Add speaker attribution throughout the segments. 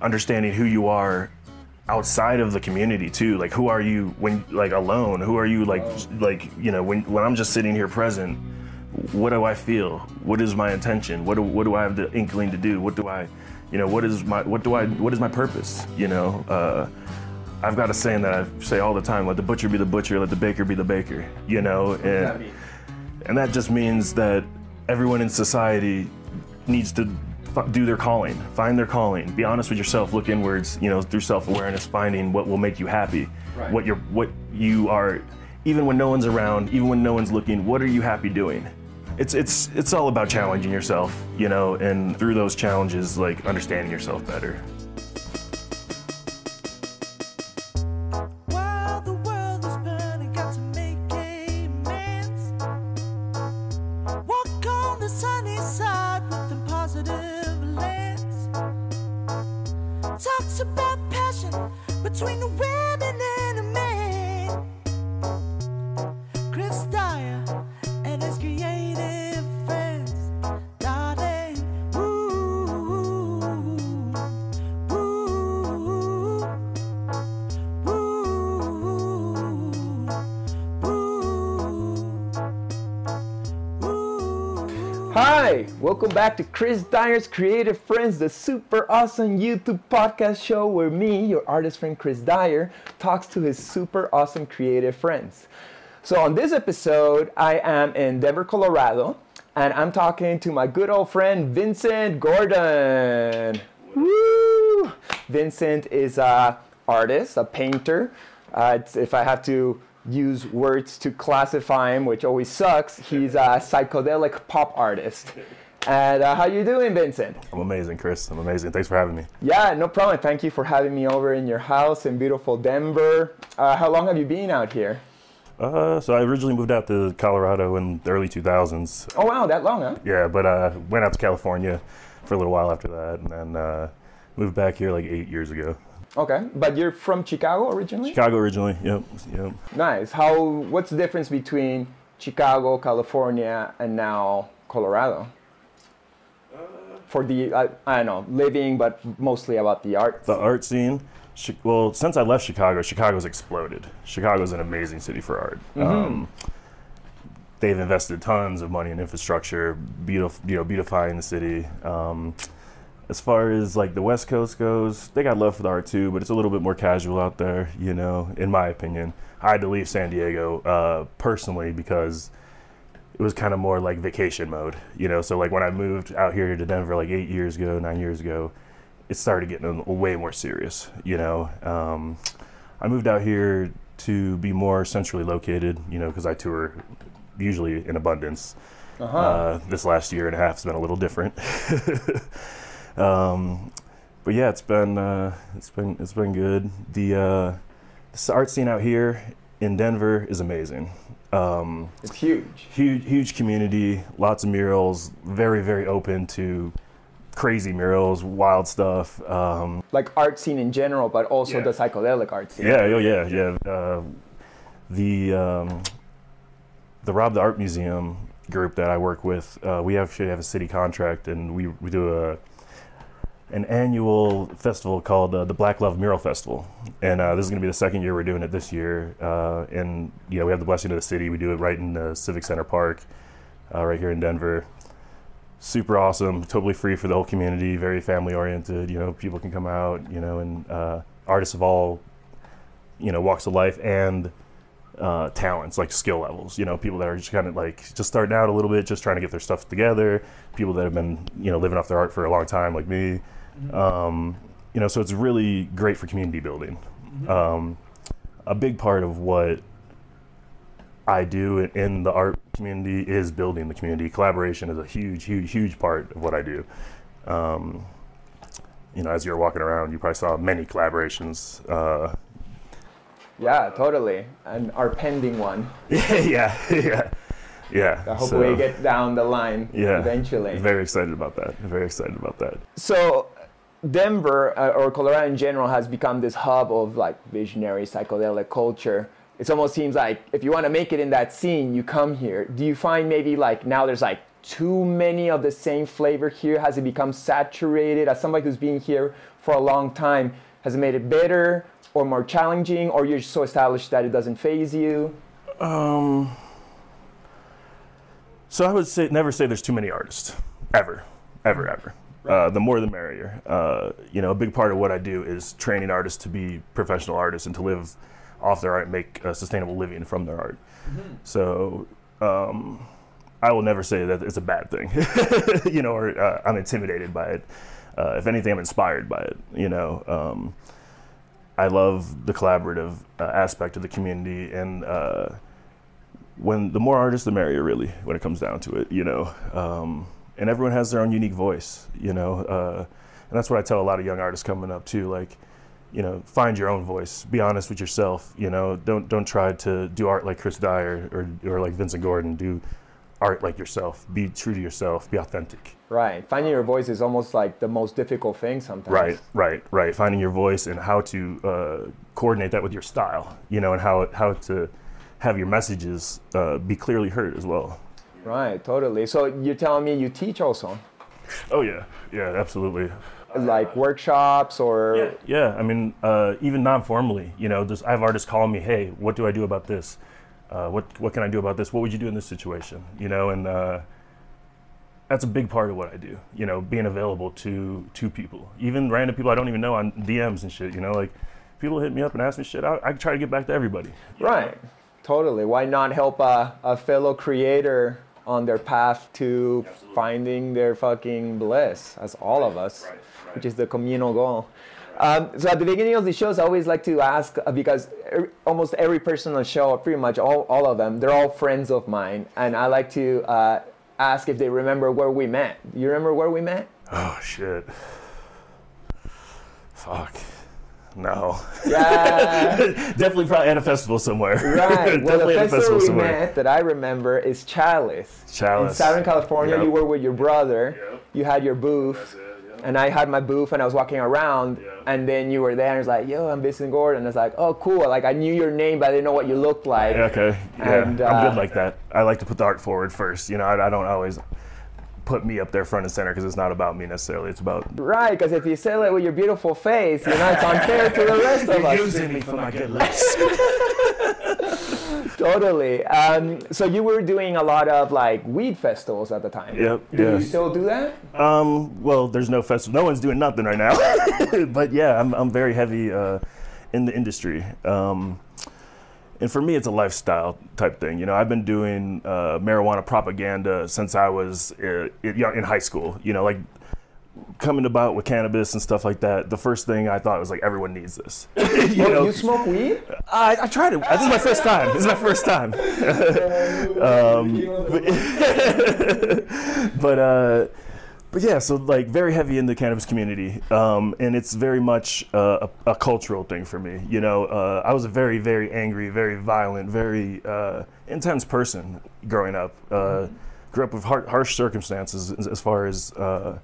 Speaker 1: understanding who you are outside of the community too. Like who are you when like alone? Who are you like like you know when when I'm just sitting here present? What do I feel? What is my intention? What do what do I have the inkling to do? What do I, you know, what is my what do I what is my purpose? You know, uh, I've got a saying that I say all the time: let the butcher be the butcher, let the baker be the baker. You know, and and that just means that everyone in society needs to do their calling, find their calling, be honest with yourself, look inwards, you know, through self-awareness, finding what will make you happy,
Speaker 2: Right.
Speaker 1: what you're, what you are, even when no one's around, even when no one's looking, what are you happy doing? It's it's it's all about challenging yourself, you know, and through those challenges, like understanding yourself better.
Speaker 2: Welcome back to Chris Dyer's Creative Friends, the super awesome YouTube podcast show where me, your artist friend Chris Dyer, talks to his super awesome creative friends. So, on this episode, I am in Denver, Colorado, and I'm talking to my good old friend Vincent Gordon. Woo! Vincent is a artist, a painter. Uh, if I have to use words to classify him, which always sucks, he's a psychedelic pop artist. And uh, how you doing, Vincent?
Speaker 1: I'm amazing, Chris. I'm amazing. Thanks for having me.
Speaker 2: Yeah, no problem. Thank you for having me over in your house in beautiful Denver. Uh, how long have you been out here?
Speaker 1: Uh, so I originally moved out to Colorado in the early 2000s.
Speaker 2: Oh wow, that long, huh?
Speaker 1: Yeah, but uh, went out to California for a little while after that, and then uh, moved back here like eight years ago.
Speaker 2: Okay, but you're from Chicago originally.
Speaker 1: Chicago originally. Yep. Yep.
Speaker 2: Nice. How? What's the difference between Chicago, California, and now Colorado? For the I, I don't know living, but mostly about the art.
Speaker 1: The art scene. Well, since I left Chicago, Chicago's exploded. Chicago's an amazing city for art. Um, they've invested tons of money in infrastructure, beautif- you know, beautifying the city. Um, as far as like the West Coast goes, they got love for the art too, but it's a little bit more casual out there, you know, in my opinion. I had to leave San Diego uh, personally because it was kind of more like vacation mode, you know. So like when I moved out here to Denver like eight years ago, nine years ago, it started getting a- way more serious, you know. Um, I moved out here to be more centrally located, you know, because I tour usually in abundance. Uh, this last year and a half has been a little different. um, but yeah, it's been uh, it's been it's been good. The uh, art scene out here in Denver is amazing. Um,
Speaker 2: It's huge.
Speaker 1: huge huge community lots of murals very very open to crazy murals wild stuff um,
Speaker 2: Like art scene in general, but also
Speaker 1: Yeah.
Speaker 2: the psychedelic art scene.
Speaker 1: yeah oh yeah yeah uh, the um, the rob the art museum group that i work with uh, we actually have a city contract and we, we do a an annual festival called uh, the Black Love Mural Festival, and uh, this is going to be the second year we're doing it this year. Uh, and you know, we have the blessing of the city. We do it right in the Civic Center Park, uh, right here in Denver. Super awesome, totally free for the whole community. Very family oriented. You know, people can come out. You know, and uh, artists of all, you know, walks of life and uh, talents, like skill levels. You know, people that are just kind of like just starting out a little bit, just trying to get their stuff together. People that have been, you know, living off their art for a long time, like me. Um, you know, so it's really great for community building. Um, a big part of what I do in- in the art community is building the community. Collaboration is a huge, huge, huge part of what I do. Um, you know, as you're walking around, you probably saw many collaborations. Uh,
Speaker 2: Yeah, totally. And our pending one.
Speaker 1: yeah, yeah, yeah.
Speaker 2: I hope
Speaker 1: So,
Speaker 2: we get down the line
Speaker 1: yeah,
Speaker 2: eventually.
Speaker 1: Very excited about that. Very excited about that.
Speaker 2: So, Denver uh, or Colorado in general has become this hub of like visionary psychedelic culture. It almost seems like if you want to make it in that scene, you come here. Do you find maybe like now there's like too many of the same flavor here? Has it become saturated? As somebody who's been here for a long time, has it made it better or more challenging, or you're so established that it doesn't faze you?
Speaker 1: Um, so I would say never say there's too many artists, ever, ever, ever. Uh, the more the merrier. Uh, you know, a big part of what I do is training artists to be professional artists and to live off their art and make a sustainable living from their art. So um, I will never say that it's a bad thing, you know, or uh, I'm intimidated by it. Uh, if anything, I'm inspired by it. You know, um, I love the collaborative uh, aspect of the community, and uh, when the more artists, the merrier, really, when it comes down to it. You know, um, and everyone has their own unique voice. You know, uh, and that's what I tell a lot of young artists coming up too. Like, you know, find your own voice. Be honest with yourself. You know, don't don't try to do art like Chris Dyer or or like Vincent Gordon. Do art like yourself. Be true to yourself. Be authentic.
Speaker 2: Right. Finding your voice is almost like the most difficult thing sometimes.
Speaker 1: Right, right, right. Finding your voice and how to uh, coordinate that with your style. You know, and how how to have your messages uh, be clearly heard as well.
Speaker 2: Right, totally. So you're telling me you teach also?
Speaker 1: Oh yeah, yeah, absolutely.
Speaker 2: Like workshops or
Speaker 1: Yeah, yeah. I mean, uh, even non-formally, you know, just I have artists calling me, "Hey, what do I do about this? Uh, what what can I do about this? What would you do in this situation?" You know, and uh, that's a big part of what I do. You know, being available to to people, even random people I don't even know on DMs and shit. You know, like people hit me up and ask me shit. I, I try to get back to everybody.
Speaker 2: Right, totally. Why not help a, a fellow creator on their path to finding their fucking bliss, as all of us, which is the communal goal. Um, so at the beginning of the shows, I always like to ask uh, because er, almost every person on the show, pretty much all, all of them, they're all friends of mine, and I like to uh, ask if they remember where we met. You remember where we met?
Speaker 1: Oh shit. Fuck. No.
Speaker 2: Yeah.
Speaker 1: Definitely probably at a festival somewhere.
Speaker 2: Right. Well, the
Speaker 1: Definitely at a
Speaker 2: festival we
Speaker 1: somewhere.
Speaker 2: met that I remember is Chalice.
Speaker 1: Chalice.
Speaker 2: In Southern California,
Speaker 1: Yep.
Speaker 2: you were with your brother.
Speaker 1: Yep.
Speaker 2: You had your booth. And I had my booth and I was walking around
Speaker 1: Yeah.
Speaker 2: and then you were there and it was like, yo, I'm Vincent Gordon. And It's like, oh, cool. Like I knew your name, but I didn't know what you looked like.
Speaker 1: Okay. Yeah.
Speaker 2: And,
Speaker 1: I'm
Speaker 2: uh,
Speaker 1: good like that. I like to put the art forward first. You know, I, I don't always put me up there front and center because it's not about me necessarily. It's about
Speaker 2: Right, because if you sell it with your beautiful face, you know, it's unfair to the rest of us.
Speaker 1: Using me for my good looks.
Speaker 2: Totally. Um, so you were doing a lot of like weed festivals at the time.
Speaker 1: Yep,
Speaker 2: Do you still do that?
Speaker 1: Um, well, there's no festival. No one's doing nothing right now. but yeah, I'm, I'm very heavy uh, in the industry. Um, and for me, it's a lifestyle type thing. You know, I've been doing uh, marijuana propaganda since I was uh, in, high school. You know, like coming about with cannabis and stuff like that. The first thing I thought was like, everyone needs this. you
Speaker 2: Oh,
Speaker 1: know,
Speaker 2: you smoke weed?
Speaker 1: I, I tried it. This is my first time. This is my first time. um, but, but, uh, but yeah, so like very heavy in the cannabis community, um, and it's very much uh, a, a cultural thing for me. You know, uh, I was a very, very angry, very violent, very uh, intense person growing up. Uh, grew up with har- harsh circumstances as, as far as uh,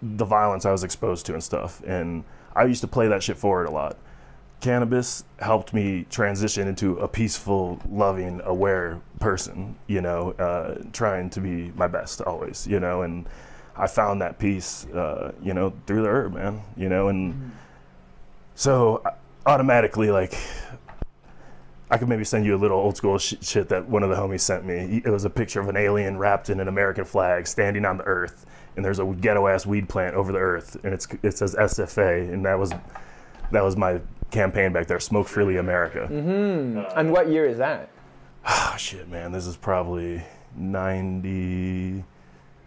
Speaker 1: the violence I was exposed to and stuff, and I used to play that shit forward a lot cannabis helped me transition into a peaceful, loving, aware person, you know, uh, trying to be my best always, you know, and I found that peace, uh, you know, through the herb, man, you know, and so uh, automatically, like, I could maybe send you a little old school sh- shit that one of the homies sent me. It was a picture of an alien wrapped in an American flag standing on the earth, and there's a ghetto ass weed plant over the earth, and it's it says SFA, and that was that was my campaign back there, Smoke Freely America. Mm-hmm.
Speaker 2: Uh, and what year is that?
Speaker 1: Oh shit, man, this is probably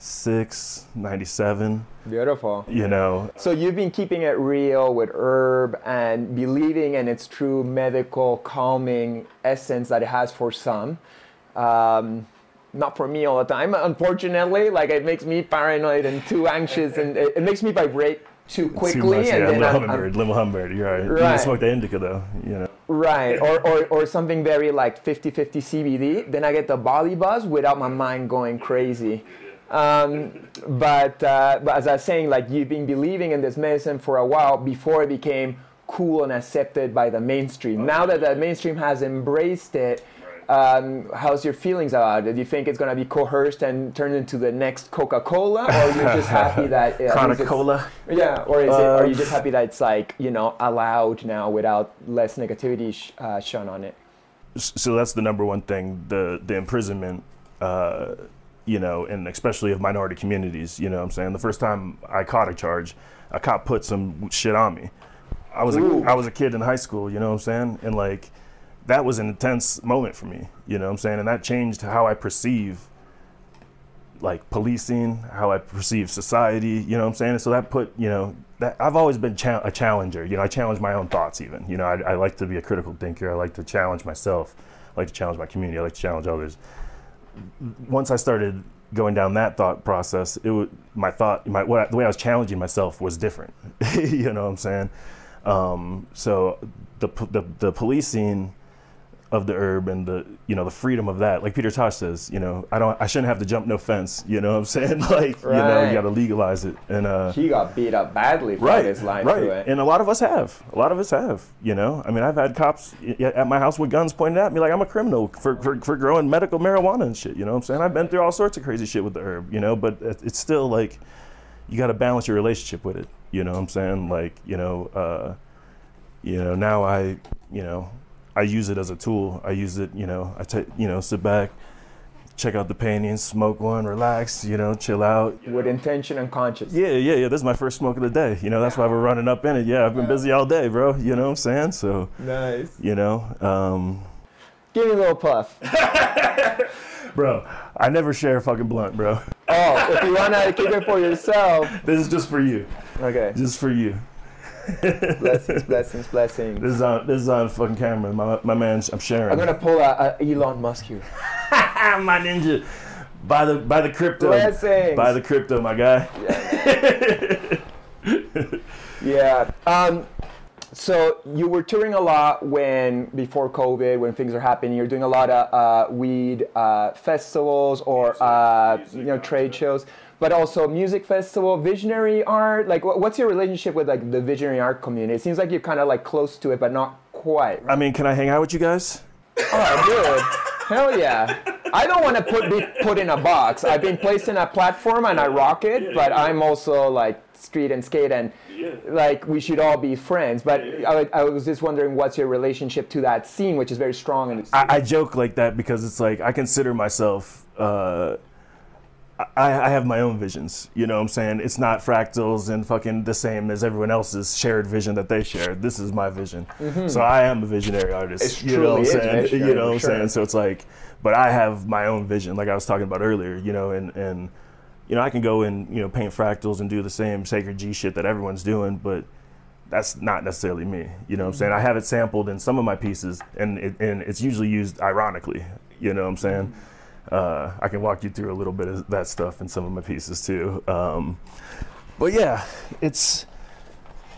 Speaker 1: 96, 97,
Speaker 2: Beautiful.
Speaker 1: you know.
Speaker 2: So you've been keeping it real with herb and believing in its true medical calming essence that it has for some. Um, not for me all the time, unfortunately. Like it makes me paranoid and too anxious, and it, it makes me vibrate too quickly.
Speaker 1: Too much,
Speaker 2: and
Speaker 1: yeah,
Speaker 2: then
Speaker 1: little
Speaker 2: I'm- I'm-
Speaker 1: hummingbird, little hummingbird, you're right. You
Speaker 2: Right.
Speaker 1: can smoke the indica though, you know.
Speaker 2: Right, or, or, or something very like 50 50 CBD, then I get the body buzz without my mind going crazy. Um, but, uh, but as I was saying, like you've been believing in this medicine for a while before it became cool and accepted by the mainstream. Now that the mainstream has embraced it, Um, how's your feelings about it? Do you think it's gonna be coerced and turned into the next Coca-Cola, or you're just happy that uh, at
Speaker 1: Chronic
Speaker 2: least it's-
Speaker 1: cola.
Speaker 2: Yeah, or is it, are you just happy that it's like you know allowed now without less negativity sh- uh, shown on it?
Speaker 1: so that's the number one thing the the imprisonment uh, you know and especially of minority communities you know what i'm saying? The first time i caught a charge a cop put some shit on me. I was a. I was a kid in high school you know what i'm saying? And like that was an intense moment for me you know what i'm saying? And that changed how i perceive like policing how i perceive society you know what i'm saying? And so that put you know that i've always been cha- a challenger you know i challenge my own thoughts even you know? I, I like to be a critical thinker i like to challenge myself I like to challenge my community i like to challenge others once i started going down that thought process it would my thought my what the way i was challenging myself was different you know what i'm saying? Um, so the, the the policing of the herb and the you know the freedom of that. Like peter tosh says you know i don't i shouldn't have to jump no fence you know what i'm saying? Like right. you know you got to legalize it. And uh
Speaker 2: He got beat up badly for
Speaker 1: right
Speaker 2: his line
Speaker 1: right.
Speaker 2: through it.
Speaker 1: and a lot of us have. A lot of us have you know? I mean i've had cops at my house with guns pointed at me like i'm a criminal for, for, for growing medical marijuana and shit you know what i'm saying? I've been through all sorts of crazy shit with the herb you know? But it's still like you got to balance your relationship with it you know what i'm saying? Like you know uh you know now i you know i use it as a tool i use it you know i take you know sit back check out the paintings smoke one relax you know chill out
Speaker 2: with intention and conscience.
Speaker 1: yeah, yeah, yeah. This is my first smoke of the day. You know, that's why we're running up in it. Yeah, I've been busy all day, bro. You know what I'm saying? So,
Speaker 2: Nice.
Speaker 1: you know, um,
Speaker 2: Give me a little puff.
Speaker 1: bro, I never share a fucking blunt, bro.
Speaker 2: Oh, if you wanna keep it for yourself.
Speaker 1: This is just for you.
Speaker 2: Okay.
Speaker 1: Just for you.
Speaker 2: Blessings, blessings, blessings.
Speaker 1: This is on this is on fucking camera. My my man, I'm sharing.
Speaker 2: I'm gonna pull a, a Elon Musk here.
Speaker 1: my ninja. By the by the crypto.
Speaker 2: Blessings.
Speaker 1: By the crypto, my guy.
Speaker 2: Yeah. Um, so you were touring a lot when before COVID, when things are happening. You're doing a lot of uh, weed uh, festivals or uh, you know trade shows, but also music festival, visionary art. Like, what's your relationship with like the visionary art community? It seems like you're kind of like close to it, but not quite.
Speaker 1: I mean, can I hang out with you guys?
Speaker 2: Oh, dude. Hell yeah. I don't want to put be put in a box. I've been placed in a platform and I rock it, but I'm also like street and skate and like we should all be friends. But I, I was just wondering what's your relationship to that scene, which is very strong and
Speaker 1: I, I joke like that because it's like I consider myself. Uh, I, I have my own visions. You know what I'm saying? It's not fractals and fucking the same as everyone else's shared vision that they share. This is my vision. So I am a visionary artist.
Speaker 2: It
Speaker 1: you know what I'm saying? You know what I'm saying? So it's like, but I have my own vision, like I was talking about earlier. You know, and and you know I can go and you know paint fractals and do the same sacred G shit that everyone's doing, but that's not necessarily me. You know what I'm saying? I have it sampled in some of my pieces, and it, and it's usually used ironically. You know what I'm saying? Uh, I can walk you through a little bit of that stuff in some of my pieces too. Um, but yeah, it's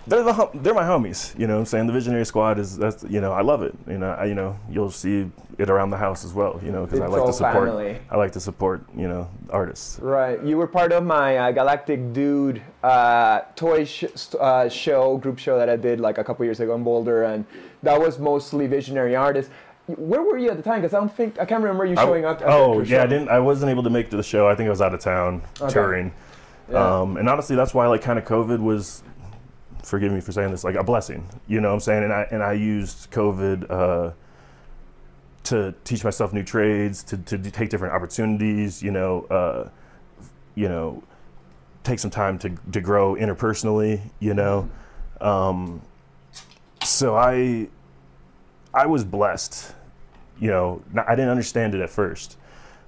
Speaker 1: they're the hum- they're my homies. You know what I'm saying? The Visionary Squad is that's you know I love it. You know I, you know you'll see it around the house as well. You know because I like to support
Speaker 2: family.
Speaker 1: I like to support you know artists.
Speaker 2: Right. You were part of my uh, Galactic Dude uh, toy sh- uh, show, group show that I did like a couple years ago in Boulder, and that was mostly visionary artists. Where were you at the time? Because I don't think I can't remember you
Speaker 1: I-
Speaker 2: showing up. At
Speaker 1: oh
Speaker 2: your
Speaker 1: yeah, I didn't. I wasn't able to make it to the show. I think I was out of town
Speaker 2: Okay.
Speaker 1: touring.
Speaker 2: Yeah.
Speaker 1: Um, and honestly, that's why like kind of COVID was. Forgive me for saying this, like a blessing. You know what I'm saying? And I and I used COVID uh, to teach myself new trades, to to take different opportunities. You know, uh, you know, take some time to to grow interpersonally. You know, um, so I I was blessed. You know, I didn't understand it at first,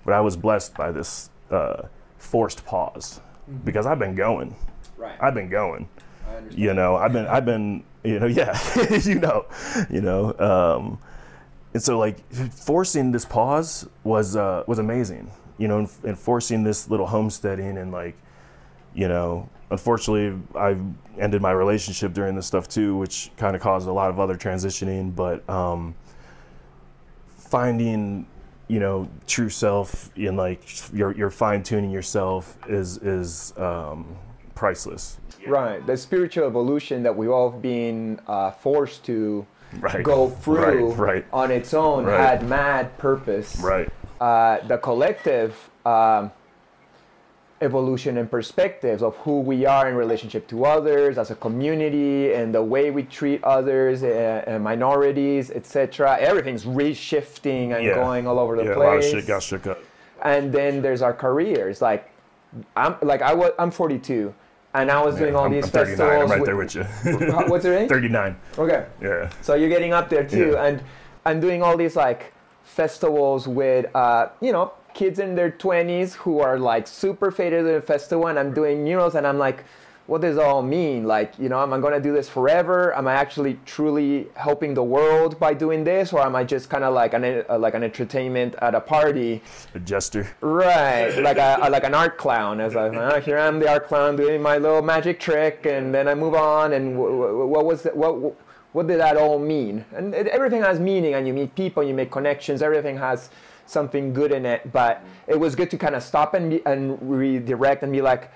Speaker 1: but I was blessed by this uh, forced pause because I've been going.
Speaker 2: Right.
Speaker 1: I've been going.
Speaker 2: I understand.
Speaker 1: You know, I've been, I've been, you know, yeah, you know, you know, um, and so like forcing this pause was uh, was amazing. You know, and, and forcing this little homesteading and like, you know, unfortunately, I ended my relationship during this stuff too, which kind of caused a lot of other transitioning. But um, finding, you know, true self in like you're, you're fine tuning yourself is is um, priceless.
Speaker 2: Right. The spiritual evolution that we've all been uh, forced to
Speaker 1: Right.
Speaker 2: go through
Speaker 1: Right, right.
Speaker 2: on its own had mad purpose.
Speaker 1: Right.
Speaker 2: Uh, the collective um, evolution and perspectives of who we are in relationship to others as a community and the way we treat others uh, and minorities, etc. Everything's reshifting and
Speaker 1: Yeah.
Speaker 2: going all over the
Speaker 1: yeah, a lot of
Speaker 2: place
Speaker 1: shit got shook up.
Speaker 2: and then there's our careers. Like I'm like I was I'm 42, and I was doing all
Speaker 1: I'm,
Speaker 2: these
Speaker 1: I'm 39.
Speaker 2: festivals.
Speaker 1: I'm right there with you.
Speaker 2: What's your age?
Speaker 1: 39.
Speaker 2: Okay,
Speaker 1: Yeah.
Speaker 2: so you're getting up there too,
Speaker 1: Yeah.
Speaker 2: and I'm doing all these like festivals with uh, you know kids in their 20s who are like super faded in the festival, and I'm doing murals, and I'm like. What does it all mean? Like, you know, am I going to do this forever? Am I actually truly helping the world by doing this, or am I just kind of like an uh, like an entertainment at a party?
Speaker 1: A jester.
Speaker 2: Right, like a, like an art clown. As I oh, here I'm the art clown doing my little magic trick, and then I move on. And w- w- what was that, what what did that all mean? And it, everything has meaning, and you meet people, you make connections. Everything has something good in it. But it was good to kind of stop and and redirect and be like,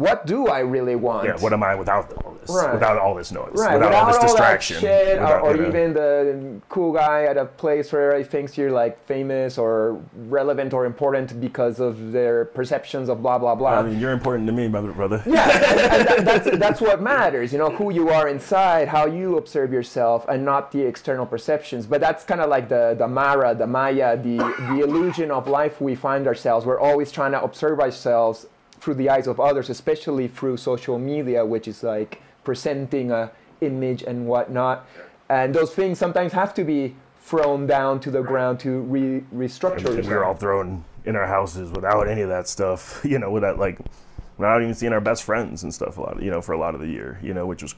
Speaker 2: what do I really want?
Speaker 1: Yeah, what am I without all this?
Speaker 2: Right.
Speaker 1: Without all this noise.
Speaker 2: Right,
Speaker 1: without, all this distraction.
Speaker 2: that shit, or,
Speaker 1: without,
Speaker 2: or
Speaker 1: you know,
Speaker 2: even the cool guy at a place where he thinks you're like famous or relevant or important because of their perceptions of blah blah blah.
Speaker 1: I mean, you're important to me, my brother.
Speaker 2: yeah, and, and that, that's that's what matters. You know, who you are inside, how you observe yourself, and not the external perceptions. But that's kind of like the the Mara, the Maya, the the illusion of life we find ourselves. We're always trying to observe ourselves through the eyes of others, especially through social media, which is like presenting a image and whatnot. And those things sometimes have to be thrown down to the ground to re- restructure
Speaker 1: And we were all thrown in our houses without any of that stuff, you know, without like, without even seeing our best friends and stuff a lot, you know, for a lot of the year, you know, which was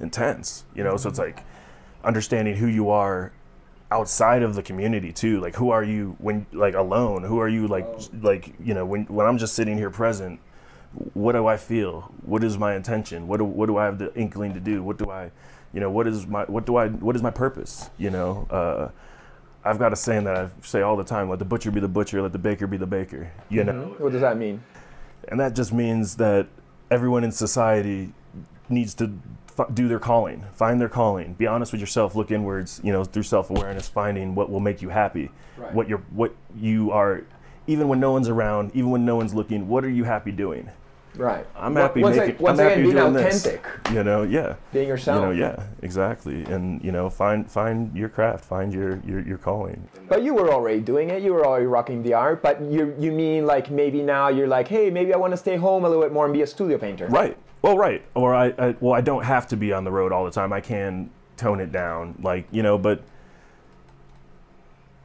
Speaker 1: intense, you know. So it's like understanding who you are outside of the community too. Like, who are you when like alone? Who are you like like you know when when I'm just sitting here present? What do I feel? What is my intention? What do what do I have the inkling to do? What do I, you know, what is my what do I what is my purpose? You know. Uh, I've got a saying that I say all the time: "Let the butcher be the butcher, let the baker be the baker." You know,
Speaker 2: What does that mean?
Speaker 1: and that just means that everyone in society needs to do their calling, find their calling, be honest with yourself, look inwards. You know, through self-awareness, finding what will make you happy,
Speaker 2: Right.
Speaker 1: what you're, what you are, even when no one's around, even when no one's looking. What are you happy doing?
Speaker 2: Right.
Speaker 1: I'm happy
Speaker 2: once
Speaker 1: making.
Speaker 2: once
Speaker 1: I'm
Speaker 2: again,
Speaker 1: happy
Speaker 2: being
Speaker 1: doing this. You know, yeah.
Speaker 2: being yourself.
Speaker 1: You know, yeah, exactly. And you know, find find your craft, find your your, your calling.
Speaker 2: But you were already doing it. You were already rocking the art. But you you mean like maybe now you're like, hey, maybe I want to stay home a little bit more and be a studio painter.
Speaker 1: Right. Well, right. Or I, I well, I don't have to be on the road all the time. I can tone it down, like you know. But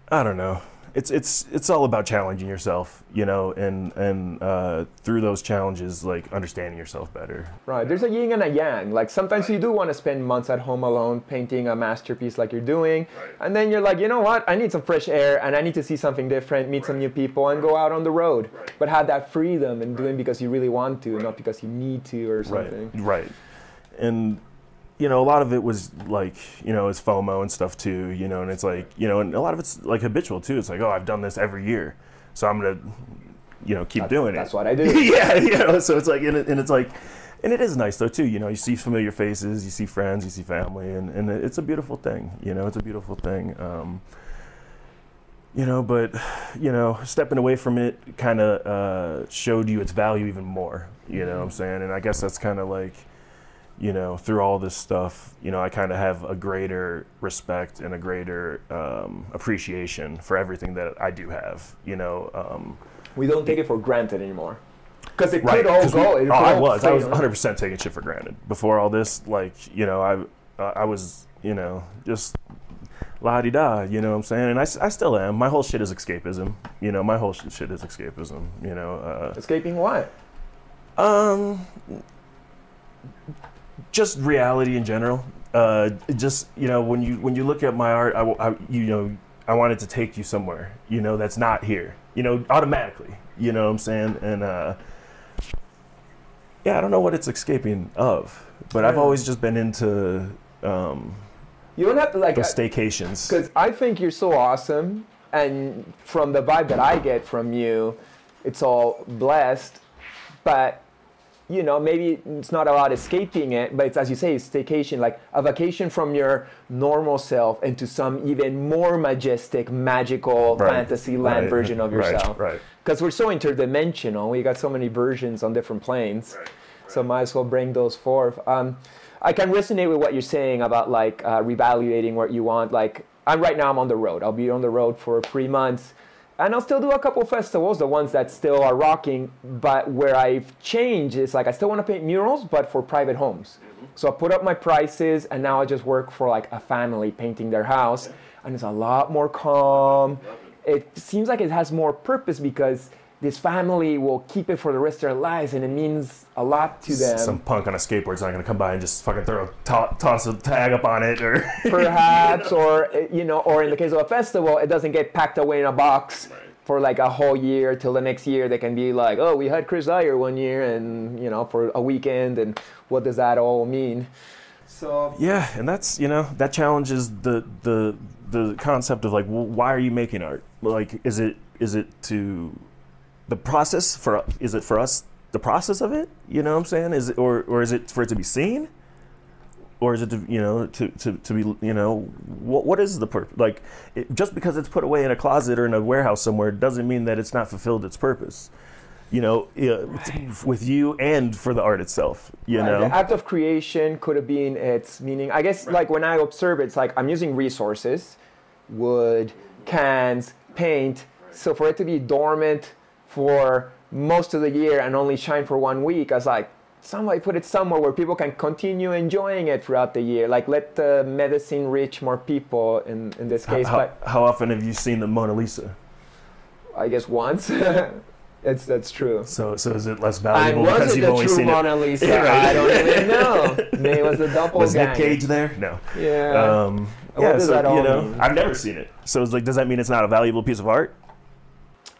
Speaker 1: I don't know. It's it's it's all about challenging yourself, you know, and and uh, through those challenges, like understanding yourself better.
Speaker 2: Right. There's a yin and a yang. Like sometimes you do want to spend months at home alone painting a masterpiece like you're doing, and then you're like, you know what? I need some fresh air and I need to see something different, meet some new people, and go out on the road. But have that freedom and doing because you really want to, not because you need to or something.
Speaker 1: Right. Right. And you know, a lot of it was like, you know, it's FOMO and stuff too, you know, and it's like, you know, and a lot of it's like habitual too. It's like, oh, I've done this every year, so I'm gonna, you know, keep doing it.
Speaker 2: That's what I do.
Speaker 1: yeah, you know, so it's like, and, it, and it's like, and it is nice though too. You know, you see familiar faces, you see friends, you see family, and and it's a beautiful thing. You know, it's a beautiful thing. Um, you know, but you know, stepping away from it kind of uh, showed you its value even more. You know what I'm saying? And I guess that's kind of like, you know, through all this stuff, you know, I kind of have a greater respect and a greater um, appreciation for everything that I do have. You know. Um,
Speaker 2: We don't take it for granted anymore. Because it
Speaker 1: Right.
Speaker 2: could all
Speaker 1: we-
Speaker 2: go. it
Speaker 1: oh, I was. I was 100 percent taking shit for granted before all this. Like, you know, I, uh, I was, you know, just la di da. You know what I'm saying? And I, I still am. My whole shit is escapism. You know, my whole shit is escapism. You know, uh,
Speaker 2: Escaping what?
Speaker 1: um, just reality in general. Uh, just you know, when you when you look at my art, I, I- you know, I wanted to take you somewhere. You know, that's not here. You know, automatically. You know what I'm saying? And uh, yeah, I don't know what it's escaping of, but I've always just been into um,
Speaker 2: You don't have to like.
Speaker 1: those staycations.
Speaker 2: Because I think you're so awesome, and from the vibe that I get from you, it's all blessed. But you know, maybe it's not about escaping it, but it's as you say, it's staycation, like a vacation from your normal self into some even more majestic, magical
Speaker 1: Right,
Speaker 2: fantasy land
Speaker 1: right,
Speaker 2: version of
Speaker 1: right,
Speaker 2: yourself.
Speaker 1: right.
Speaker 2: Because we're so interdimensional, we got so many versions on different planes. Right. So might as well bring those forth. Um, I can resonate with what you're saying about like uh, reevaluating what you want. Like I'm right now, I'm on the road. I'll be on the road for three months, and I'll still do a couple festivals, the ones that still are rocking. But where I've changed is like I still want to paint murals, but for private homes. Mm-hmm. So I put up my prices, and now I just work for like a family painting their house, and it's a lot more calm. It seems like it has more purpose because this family will keep it for the rest of their lives, and it means a lot to them.
Speaker 1: Some punk on a skateboard's not gonna come by and just fucking throw a to- toss a tag up on it or
Speaker 2: perhaps, or uh, you know, or in the case of a festival, it doesn't get packed away in a box for like a whole year till the next year. They can be like, oh, we had Chris Dyer one year, and you know, for a weekend, and what does that all mean? So
Speaker 1: Yeah, and that's you know that challenges the the the concept of like, well, why are you making art? Like, is it is it to the process for is it for us the process of it? You know what I'm saying? Is it or or is it for it to be seen? Or is it to you know to, to, to be you know what what is the purpose? Like it, just because it's put away in a closet or in a warehouse somewhere doesn't mean that it's not fulfilled its purpose. You know, yeah, with you and for the art itself. You
Speaker 2: Right,
Speaker 1: know,
Speaker 2: The act of creation could have been its meaning. I guess, like when I observe it, it's like I'm using resources, wood, cans, paint. So for it to be dormant for most of the year and only shine for one week, I was like, somebody put it somewhere where people can continue enjoying it throughout the year. Like let the medicine reach more people in, in this case.
Speaker 1: how, how often have you seen the Mona Lisa?
Speaker 2: I guess once. it's, that's true.
Speaker 1: So, so is it less valuable
Speaker 2: was
Speaker 1: because you've only seen
Speaker 2: Mona
Speaker 1: it?
Speaker 2: Lisa?
Speaker 1: Yeah, right.
Speaker 2: I don't even know. Maybe it was the doppelganger.
Speaker 1: Was Nick Cage there? No.
Speaker 2: Yeah.
Speaker 1: Um,
Speaker 2: What
Speaker 1: yeah,
Speaker 2: does
Speaker 1: so,
Speaker 2: that all
Speaker 1: you know,
Speaker 2: mean?
Speaker 1: I've never seen it. So it's like, does that mean it's not a valuable piece of art?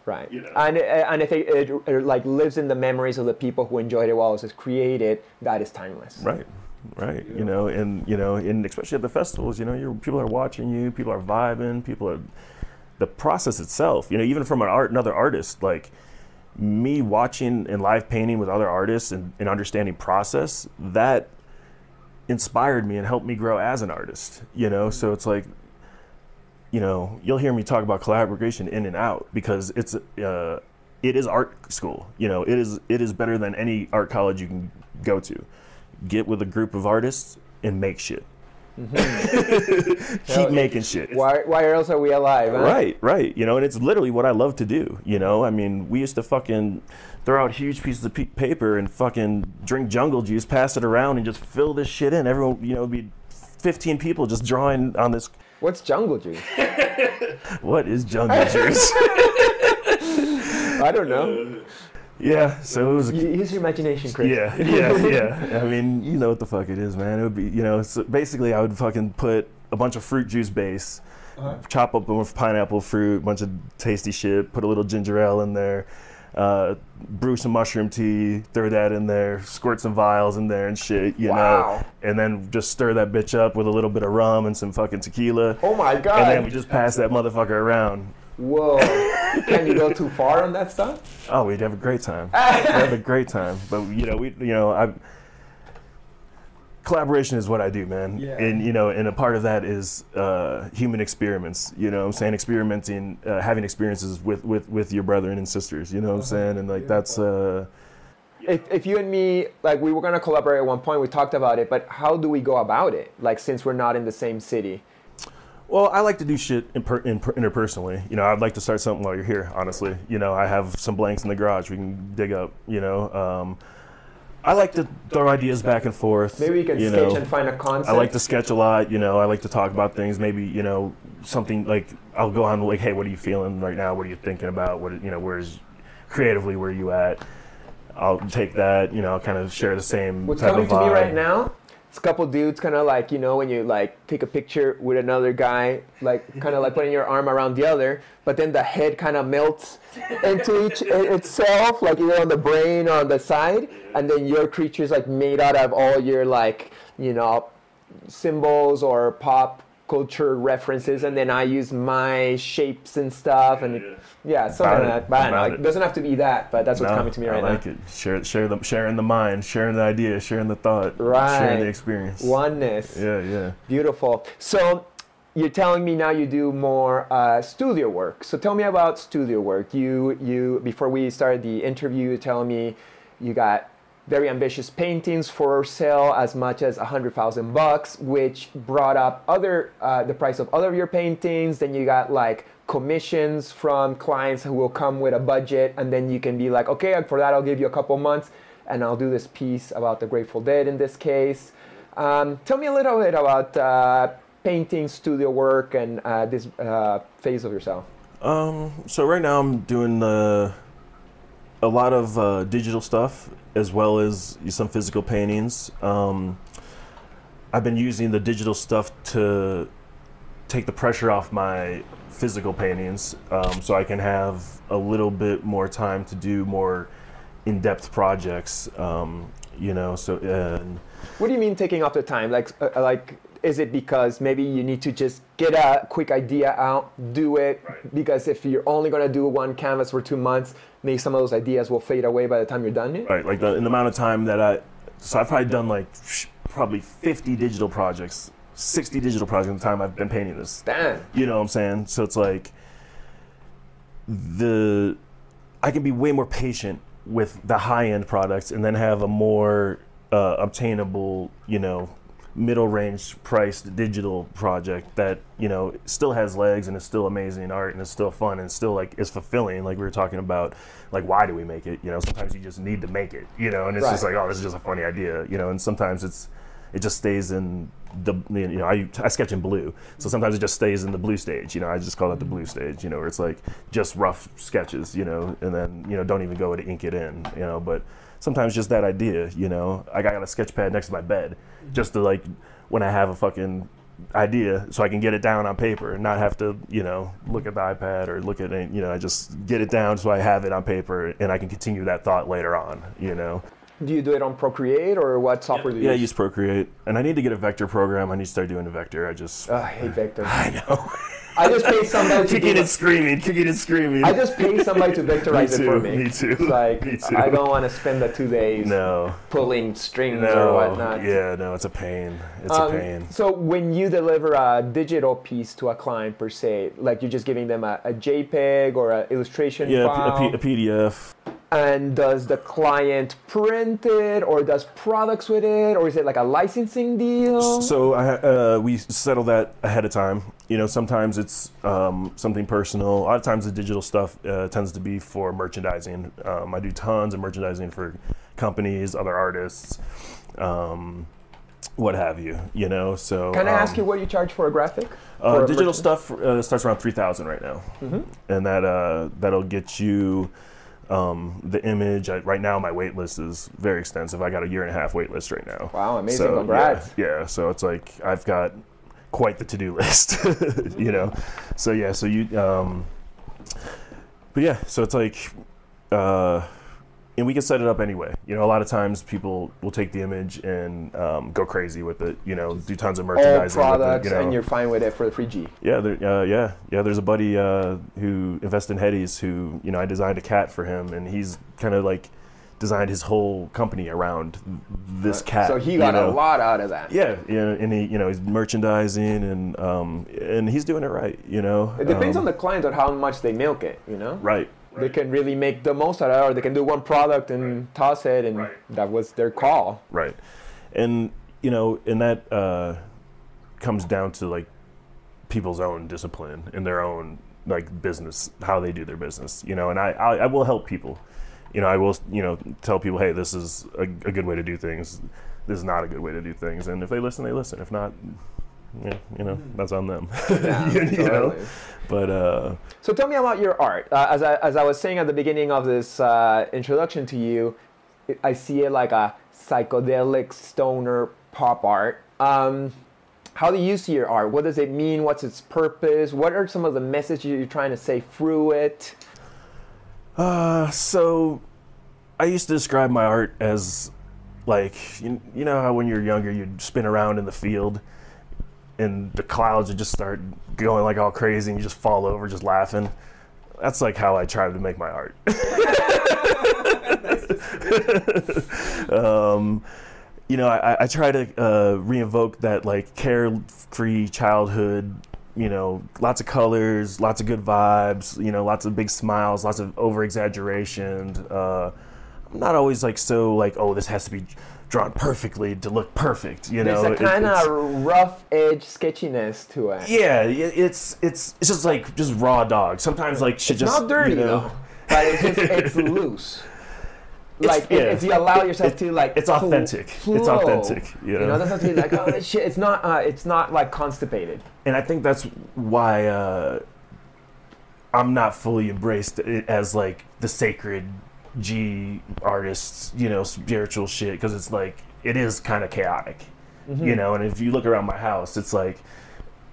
Speaker 2: Right.
Speaker 1: You know.
Speaker 2: And, uh, and if it, it, it, like lives in the memories of the people who enjoyed it while it was created, that is timeless.
Speaker 1: Right. Right. You know, and you know, and especially at the festivals, you know, you're, people are watching you, people are vibing, people are the process itself. You know, even from an art, another artist, like me watching and live painting with other artists and, and understanding process that inspired me and helped me grow as an artist. You know, so it's like you know, you'll hear me talk about collaboration in and out because it's uh, it is art school. You know, it is it is better than any art college you can go to. Get with a group of artists and make shit. Keep making shit.
Speaker 2: Why, why else are we alive? Huh?
Speaker 1: Right, right. You know, and it's literally what I love to do. You know, I mean, we used to fucking throw out huge pieces of pe- paper and fucking drink jungle juice, pass it around, and just fill this shit in. Everyone, you know, be 15 people just drawing on this.
Speaker 2: What's jungle juice?
Speaker 1: What is jungle juice?
Speaker 2: I don't know.
Speaker 1: yeah, so it was.
Speaker 2: Y- Use your imagination, Chris.
Speaker 1: Yeah, yeah, yeah. I mean, you know what the fuck it is, man. It would be, you know, so basically I would fucking put a bunch of fruit juice base, uh-huh. chop up with pineapple fruit, a bunch of tasty shit, put a little ginger ale in there, uh, brew some mushroom tea, throw that in there, squirt some vials in there and shit, you
Speaker 2: Wow.
Speaker 1: know, and then just stir that bitch up with a little bit of rum and some fucking tequila.
Speaker 2: Oh my god.
Speaker 1: And then we just pass that motherfucker around.
Speaker 2: Whoa. Can you go too far on that stuff?
Speaker 1: Oh, we'd have a great time. we'd have a great time. But you know, we you know, I collaboration is what I do, man.
Speaker 2: Yeah.
Speaker 1: And you know, and a part of that is uh, human experiments. You know, what I'm saying experimenting, uh, having experiences with with with your brethren and sisters. You know what I'm saying? And like that's. Uh,
Speaker 2: If, if you and me, like, we were going to collaborate at one point, we talked about it, but how do we go about it? Like, since we're not in the same city.
Speaker 1: Well, I like to do shit imper- imper- interpersonally. You know, I'd like to start something while you're here. Honestly, you know, I have some blanks in the garage we can dig up. You know, um, I like to throw ideas back and forth.
Speaker 2: Maybe we can
Speaker 1: you
Speaker 2: sketch
Speaker 1: know.
Speaker 2: and find a concept.
Speaker 1: I like to sketch a lot. You know, I like to talk about things. Maybe you know something like I'll go on like, hey, what are you feeling right now? What are you thinking about? What you know, where's creatively where are you at? I'll take that. You know, I'll kind of share the same
Speaker 2: What's
Speaker 1: type
Speaker 2: coming
Speaker 1: of
Speaker 2: to me right now? It's a couple dudes, kind of like you know when you like take a picture with another guy, like kind of like putting your arm around the other, but then the head kind of melts into each itself, like either on the brain or on the side, and then your creature is like made out of all your like you know symbols or pop culture references, and then I use my shapes and stuff, and it- yeah, something
Speaker 1: About
Speaker 2: like
Speaker 1: it.
Speaker 2: that. But I know,
Speaker 1: About
Speaker 2: it
Speaker 1: it.
Speaker 2: doesn't have to be that, but that's what's
Speaker 1: No,
Speaker 2: coming to me
Speaker 1: I
Speaker 2: right
Speaker 1: like
Speaker 2: now.
Speaker 1: it. Share, share the, sharing the mind, sharing the idea, sharing the thought,
Speaker 2: Right.
Speaker 1: sharing the experience.
Speaker 2: Oneness.
Speaker 1: Yeah, yeah.
Speaker 2: Beautiful. So you're telling me now you do more uh, studio work. So tell me about studio work. You you before we started the interview, you're telling me you got very ambitious paintings for sale as much as a hundred thousand bucks, which brought up other uh, the price of other of your paintings. Then you got like commissions from clients who will come with a budget, and then you can be like, okay, for that I'll give you a couple months, and I'll do this piece about the Grateful Dead in this case. Um, tell me a little bit about uh, painting, studio work, and uh, this uh, phase of yourself.
Speaker 1: Um, so right now I'm doing uh, a lot of uh, digital stuff as well as some physical paintings. Um, I've been using the digital stuff to take the pressure off my physical paintings, um, so I can have a little bit more time to do more in-depth projects. Um, you know, so
Speaker 2: What do you mean taking off the time? Like, uh, like, is it because maybe you need to just get a quick idea out, do it? Because if you're only gonna do one canvas for two months, maybe some of those ideas will fade away by the time you're done it.
Speaker 1: Right, like the, in the amount of time that I, so I've probably done like probably 50 digital projects, 60 digital projects in the time I've been painting this.
Speaker 2: Damn.
Speaker 1: You know what I'm saying? So it's like the, I can be way more patient with the high end products and then have a more uh, obtainable, you know, middle range priced digital project that you know still has legs and is still amazing art and is still fun and still like is fulfilling like we were talking about like why do we make it? You know sometimes you just need to make it you know and it's just like oh this is just a funny idea you know and sometimes it's it just stays in the you know I, I sketch in blue. So sometimes it just stays in the blue stage you know i just call it the blue mm-hmm. stage you know where it's like just rough sketches you know and then you know don't even go to ink it in you know but sometimes just that idea you know? I got a sketch pad next to my bed just to like when i have a fucking idea so i can get it down on paper and not have to you know look at the ipad or look at it you know i just get it down so i have it on paper and i can continue that thought later on you know?
Speaker 2: Do you do it on Procreate or what software do you
Speaker 1: yeah i
Speaker 2: use?
Speaker 1: use procreate. And i need to get a vector program. I need to start doing a vector. I just
Speaker 2: Ugh, I hate Vector.
Speaker 1: i know
Speaker 2: I just pay somebody to
Speaker 1: kicking
Speaker 2: my-
Speaker 1: and screaming kicking and screaming.
Speaker 2: I just pay somebody to vectorize it for me.
Speaker 1: me too,
Speaker 2: It's like
Speaker 1: me too.
Speaker 2: I don't want to spend the two days
Speaker 1: no.
Speaker 2: pulling strings or whatnot.
Speaker 1: yeah no it's a pain. It's
Speaker 2: Um,
Speaker 1: a pain.
Speaker 2: So when you deliver a digital piece to a client per se, like you're just giving them a, a JPEG or an illustration
Speaker 1: yeah
Speaker 2: file,
Speaker 1: a, P- a pdf
Speaker 2: and does the client print it or does products with it or is it like a licensing deal?
Speaker 1: So I, uh, we settle that ahead of time. You know, sometimes it's um, something personal. A lot of times the digital stuff uh, tends to be for merchandising. Um, I do tons of merchandising for companies, other artists, um, what have you. You know, so
Speaker 2: Can I ask
Speaker 1: um,
Speaker 2: you what you charge for a graphic?
Speaker 1: uh,
Speaker 2: For
Speaker 1: digital stuff uh, starts around three thousand right now,
Speaker 2: Mm-hmm.
Speaker 1: and that uh, that'll get you um, the image. I, right now, my wait list is very extensive. I got a year and a half wait list right now.
Speaker 2: Wow, amazing.
Speaker 1: So,
Speaker 2: Congrats.
Speaker 1: Yeah, yeah, so it's like I've got quite the to-do list, you know. So yeah, so you, um, but yeah, so it's like, uh, and we can set it up anyway. You know, a lot of times people will take the image and um, go crazy with it. You know, do tons of merchandising.
Speaker 2: All
Speaker 1: products, it. You know,
Speaker 2: and you're fine with it for the free G.
Speaker 1: yeah, there, uh, yeah, yeah. There's a buddy uh, who invests in Hetties who, you know, I designed a cat for him, and he's kind of like designed his whole company around this cat.
Speaker 2: So he
Speaker 1: you
Speaker 2: got
Speaker 1: know?
Speaker 2: a lot out of that.
Speaker 1: Yeah, yeah, and he, you know, he's merchandising and um, and he's doing it right. You know,
Speaker 2: It depends
Speaker 1: Um,
Speaker 2: on the client on how much they milk it, you know?
Speaker 1: right.
Speaker 2: They can really make the most out of it, or they can do one product and toss it, and
Speaker 1: Right.
Speaker 2: that was their call.
Speaker 1: Right. And you know, and that uh, comes down to like people's own discipline and their own like business, how they do their business. You know, and I I, I will help people. You know, I will you know tell people, hey, this is a, a good way to do things. This is not a good way to do things. And if they listen, they listen. If not, yeah, you know, that's on them.
Speaker 2: Yeah,
Speaker 1: you, you know. But uh,
Speaker 2: So tell me about your art. Uh, as, I, as I was saying at the beginning of this uh, introduction to you, I see it like a psychedelic stoner pop art. Um, how do you see your art? What does it mean? What's its purpose? What are some of the messages you're trying to say through it?
Speaker 1: Uh, so I used to describe my art as like you, you know how when you're younger you'd spin around in the field and the clouds would just start going like all crazy, and you just fall over just laughing. That's like how I try to make my art. um, you know, I, I try to uh, reinvoke that like carefree childhood. You know, lots of colors, lots of good vibes. You know, lots of big smiles, lots of over exaggeration. Uh, I'm not always like so like, oh, this has to be drawn perfectly to look perfect. You know,
Speaker 2: There's a kind
Speaker 1: it's-
Speaker 2: of rough edge sketchiness to it.
Speaker 1: yeah, it- it's it's it's just like just raw dog. Sometimes like shit
Speaker 2: It's
Speaker 1: just
Speaker 2: not dirty
Speaker 1: you know,
Speaker 2: though, but it's just it's loose. Like
Speaker 1: yeah.
Speaker 2: if you allow yourself
Speaker 1: It-
Speaker 2: to like
Speaker 1: it's authentic. It's authentic, you
Speaker 2: You know,
Speaker 1: know?
Speaker 2: it doesn't to be like oh shit. It's not. Uh, it's not like constipated.
Speaker 1: and I think that's why uh, I'm not fully embraced it as like the sacred G artists, you know, spiritual shit because it's like it is kind of chaotic,
Speaker 2: Mm-hmm.
Speaker 1: you know. And if you look around my house, it's like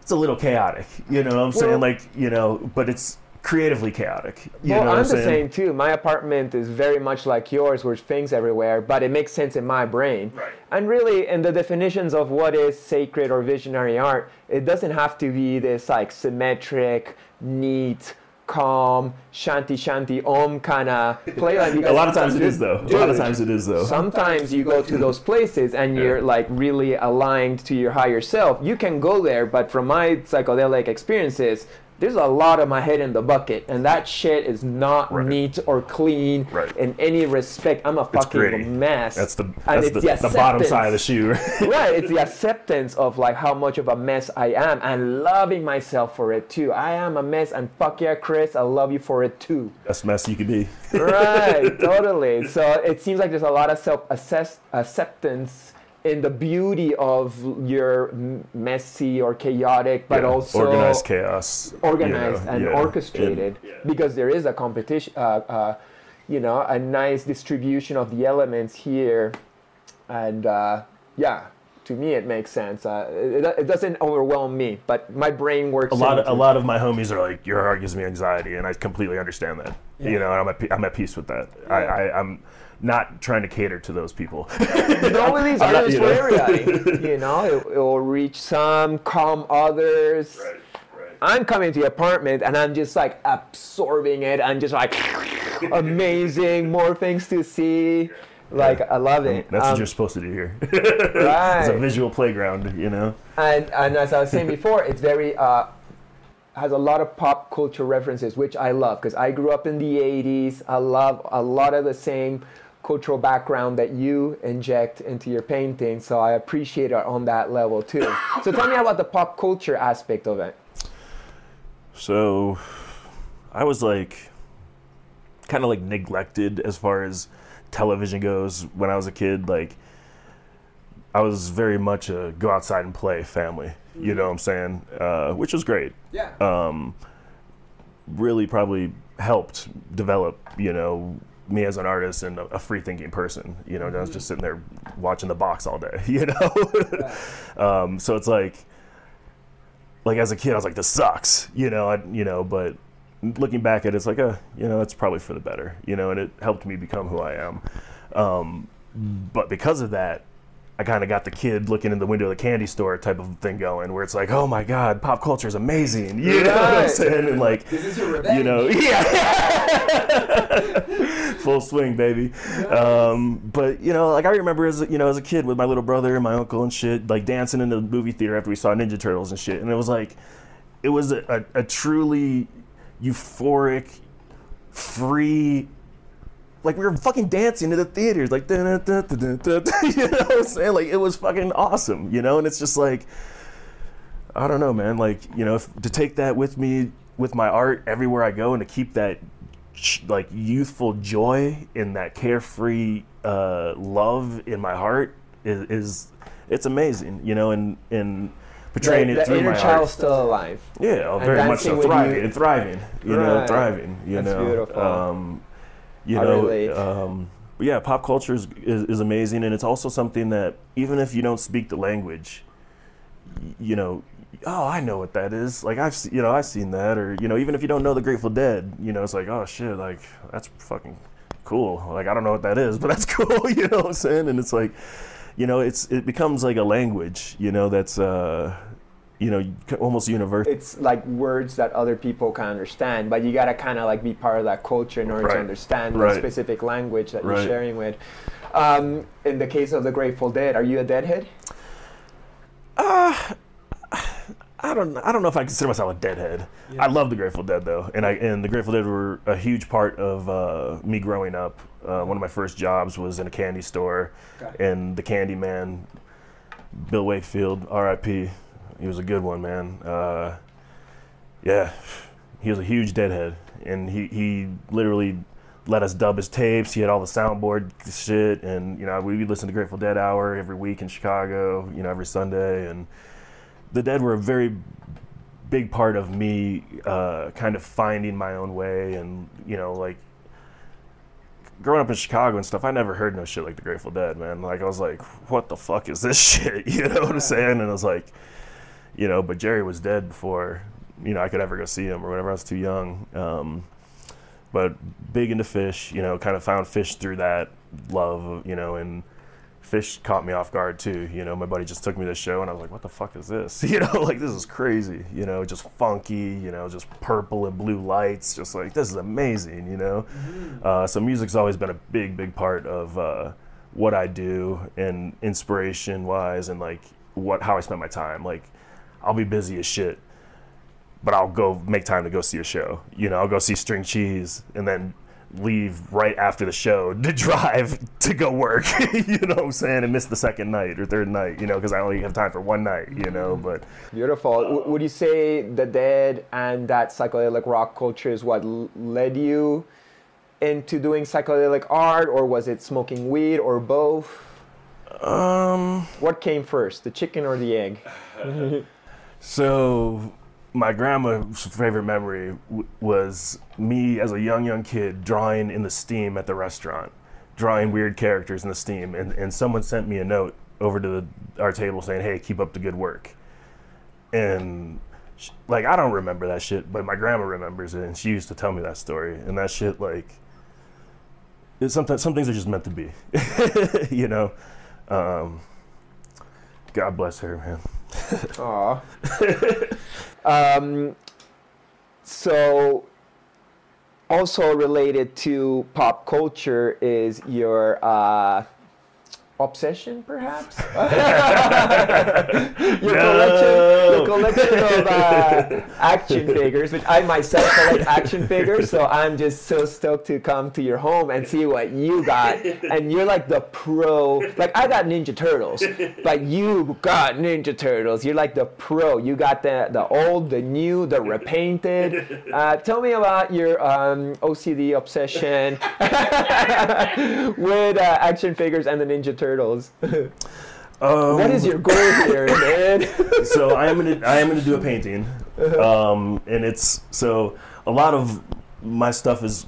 Speaker 1: it's a little chaotic, you know. what I'm
Speaker 2: Well-
Speaker 1: saying like you know, but it's creatively chaotic. You
Speaker 2: well,
Speaker 1: know
Speaker 2: I'm
Speaker 1: I'm
Speaker 2: the
Speaker 1: saying?
Speaker 2: same too. My apartment is very much like yours, where things everywhere, but it makes sense in my brain.
Speaker 1: Right.
Speaker 2: And really, in the definitions of what is sacred or visionary art, it doesn't have to be this like symmetric, neat, calm, shanti shanti om kind of play. Like,
Speaker 1: A lot of times it is though. a lot of times it is though.
Speaker 2: Sometimes you go to those places and you're like really aligned to your higher self. You can go there, but from my psychedelic experiences, there's a lot of my head in the bucket, and that shit is not
Speaker 1: Right.
Speaker 2: neat or clean
Speaker 1: Right.
Speaker 2: in any respect. I'm a fucking mess.
Speaker 1: That's the that's
Speaker 2: it's
Speaker 1: the, the bottom side of the shoe.
Speaker 2: right, it's the acceptance of like how much of a mess I am and loving myself for it too. I am a mess, and fuck yeah, Chris, I love you for it too.
Speaker 1: Best mess you could be.
Speaker 2: right, totally. So it seems like there's a lot of self acceptance in the beauty of your messy or chaotic, but
Speaker 1: Yeah,
Speaker 2: also
Speaker 1: organized chaos. you know,
Speaker 2: organized and
Speaker 1: yeah.
Speaker 2: orchestrated because there is a competition, uh, uh, you know, a nice distribution of the elements here. And uh, yeah, to me, it makes sense. Uh, it, it doesn't overwhelm me, but my brain works.
Speaker 1: a lot of a lot of my homies are like, your art gives me anxiety, and I completely understand that. You know, I'm at, I'm at peace with that. I, I, I'm not trying to cater to those people.
Speaker 2: No release
Speaker 1: I'm not-
Speaker 2: artists
Speaker 1: you
Speaker 2: for
Speaker 1: know.
Speaker 2: everybody. You know, it, it will reach some, calm others. I'm coming to the apartment and I'm just like absorbing it. I'm just like amazing, more things to see. Like I love it.
Speaker 1: That's
Speaker 2: Um,
Speaker 1: what you're supposed to do here. right. it's a visual playground, you know.
Speaker 2: And and as I was saying before, it's very uh, has a lot of pop culture references, which I love because I grew up in the '80s. I love a lot of the same cultural background that you inject into your painting, so I appreciate it on that level too. so tell me about the pop culture aspect of it.
Speaker 1: So, I was like, kind of like neglected as far as television goes when I was a kid. Like, I was very much a go outside and play family. You know what I'm saying? Uh, which was great.
Speaker 2: Yeah.
Speaker 1: um, really probably helped develop, you know, me as an artist and a, free thinking person. You know, I was just sitting there watching the box all day, you know? um, so it's like, like as a kid, I was like, this sucks, you know, I, you know, but looking back at it, it's like, uh, you know, it's probably for the better, you know, and it helped me become who I am. Um, but because of that, I kind of got the kid looking in the window of the candy store type of thing going, where it's like, oh my god, pop culture is amazing, you know what I'm saying? And like, you know, yeah, full swing, baby. Um, but you know, like I remember as a- you know as a kid with my little brother and my uncle and shit, like dancing in the movie theater after we saw Ninja Turtles and shit, and it was like, it was a, a, a truly euphoric, free. Like we were fucking dancing to the theaters, like you know what I'm saying? Like it was fucking awesome, you know. And it's just like, I don't know, man. Like you know, if, to take that with me with my art everywhere I go, and to keep that like youthful joy and that carefree uh, love in my heart is, is it's amazing, you know. And and portraying
Speaker 2: the,
Speaker 1: it through my
Speaker 2: child's
Speaker 1: art.
Speaker 2: still alive.
Speaker 1: Yeah, oh, very much so. Thriving
Speaker 2: you.
Speaker 1: and thriving, you know,
Speaker 2: Right.
Speaker 1: thriving. You
Speaker 2: That's
Speaker 1: know,
Speaker 2: beautiful.
Speaker 1: Um, you
Speaker 2: I
Speaker 1: know, um, but yeah, pop culture is, is, is amazing, and it's also something that even if you don't speak the language, you know, oh, I know what that is. Like I've, you know, I've seen that, or you know, even if you don't know the Grateful Dead, you know, it's like, oh shit, like that's fucking cool. Like I don't know what that is, but that's cool. You know what I'm saying? And it's like, you know, it's it becomes like a language. You know, that's uh, you know, almost universal.
Speaker 2: it's like words that other people can understand, but you gotta kind of like be part of that culture in order
Speaker 1: Right.
Speaker 2: to understand the specific language that
Speaker 1: Right.
Speaker 2: you're sharing with. Um, in the case of the Grateful Dead, are you a Deadhead?
Speaker 1: I don't I don't know if I consider myself a deadhead. I love the Grateful Dead though, and I and the Grateful Dead were a huge part of uh, me growing up. Uh, one of my first jobs was in a candy store,
Speaker 2: Okay.
Speaker 1: and the Candy Man, Bill Wakefield, R.I.P. He was a good one, man. Uh, yeah, he was a huge deadhead, and he he literally let us dub his tapes. He had all the soundboard shit, and you know we would listen to Grateful Dead Hour every week in Chicago. You know every Sunday, and the Dead were a very big part of me uh, kind of finding my own way, and you know like growing up in Chicago and stuff, I never heard no shit like the Grateful Dead, man. Like I was like, what the fuck is this shit? You know what I'm saying? And I was like, you know, but Jerry was dead before, you know, I could ever go see him or whatever. I was too young. Um, but big into Phish, you know, kind of found Phish through that love, you know, and Phish caught me off guard too. You know, my buddy just took me to the show and I was like, what the fuck is this? You know, like this is crazy, you know, just funky, you know, just purple and blue lights, just like this is amazing, you know. Uh, so music's always been a big, big part of uh, what I do and inspiration wise and like what how I spend my time. Like I'll be busy as shit, but I'll go make time to go see a show. You know, I'll go see String Cheese and then leave right after the show to drive to go work. you know what I'm saying? And miss the second night or third night. You know, because I only have time for one night. You know, but
Speaker 2: Beautiful. W- would you say the Dead and that psychedelic rock culture is what l- led you into doing psychedelic art, or was it smoking weed, or both?
Speaker 1: um.
Speaker 2: What came first, the chicken or the egg?
Speaker 1: So, my grandma's favorite memory w- was me as a young, young kid drawing in the steam at the restaurant, drawing weird characters in the steam. And, and someone sent me a note over to the, our table saying, hey, keep up the good work. And, like, I don't remember that shit, but my grandma remembers it. And she used to tell me that story. And that shit, like, sometimes, some things are just meant to be, you know? Um, God bless her, man.
Speaker 2: Aw. um, so, also related to pop culture is your uh, obsession, perhaps? your collection, your collection of uh, action figures, which I myself collect action figures, so I'm just so stoked to come to your home and see what you got. And you're like the pro. Like I got Ninja Turtles, but you got Ninja Turtles. You're like the pro. You got the the old, the new, the repainted. Uh, tell me about your um, OCD obsession with uh, action figures and the Ninja Turtles.
Speaker 1: Um,
Speaker 2: what is your goal here, man?
Speaker 1: so I am gonna I am gonna do a painting, um, and it's so a lot of my stuff is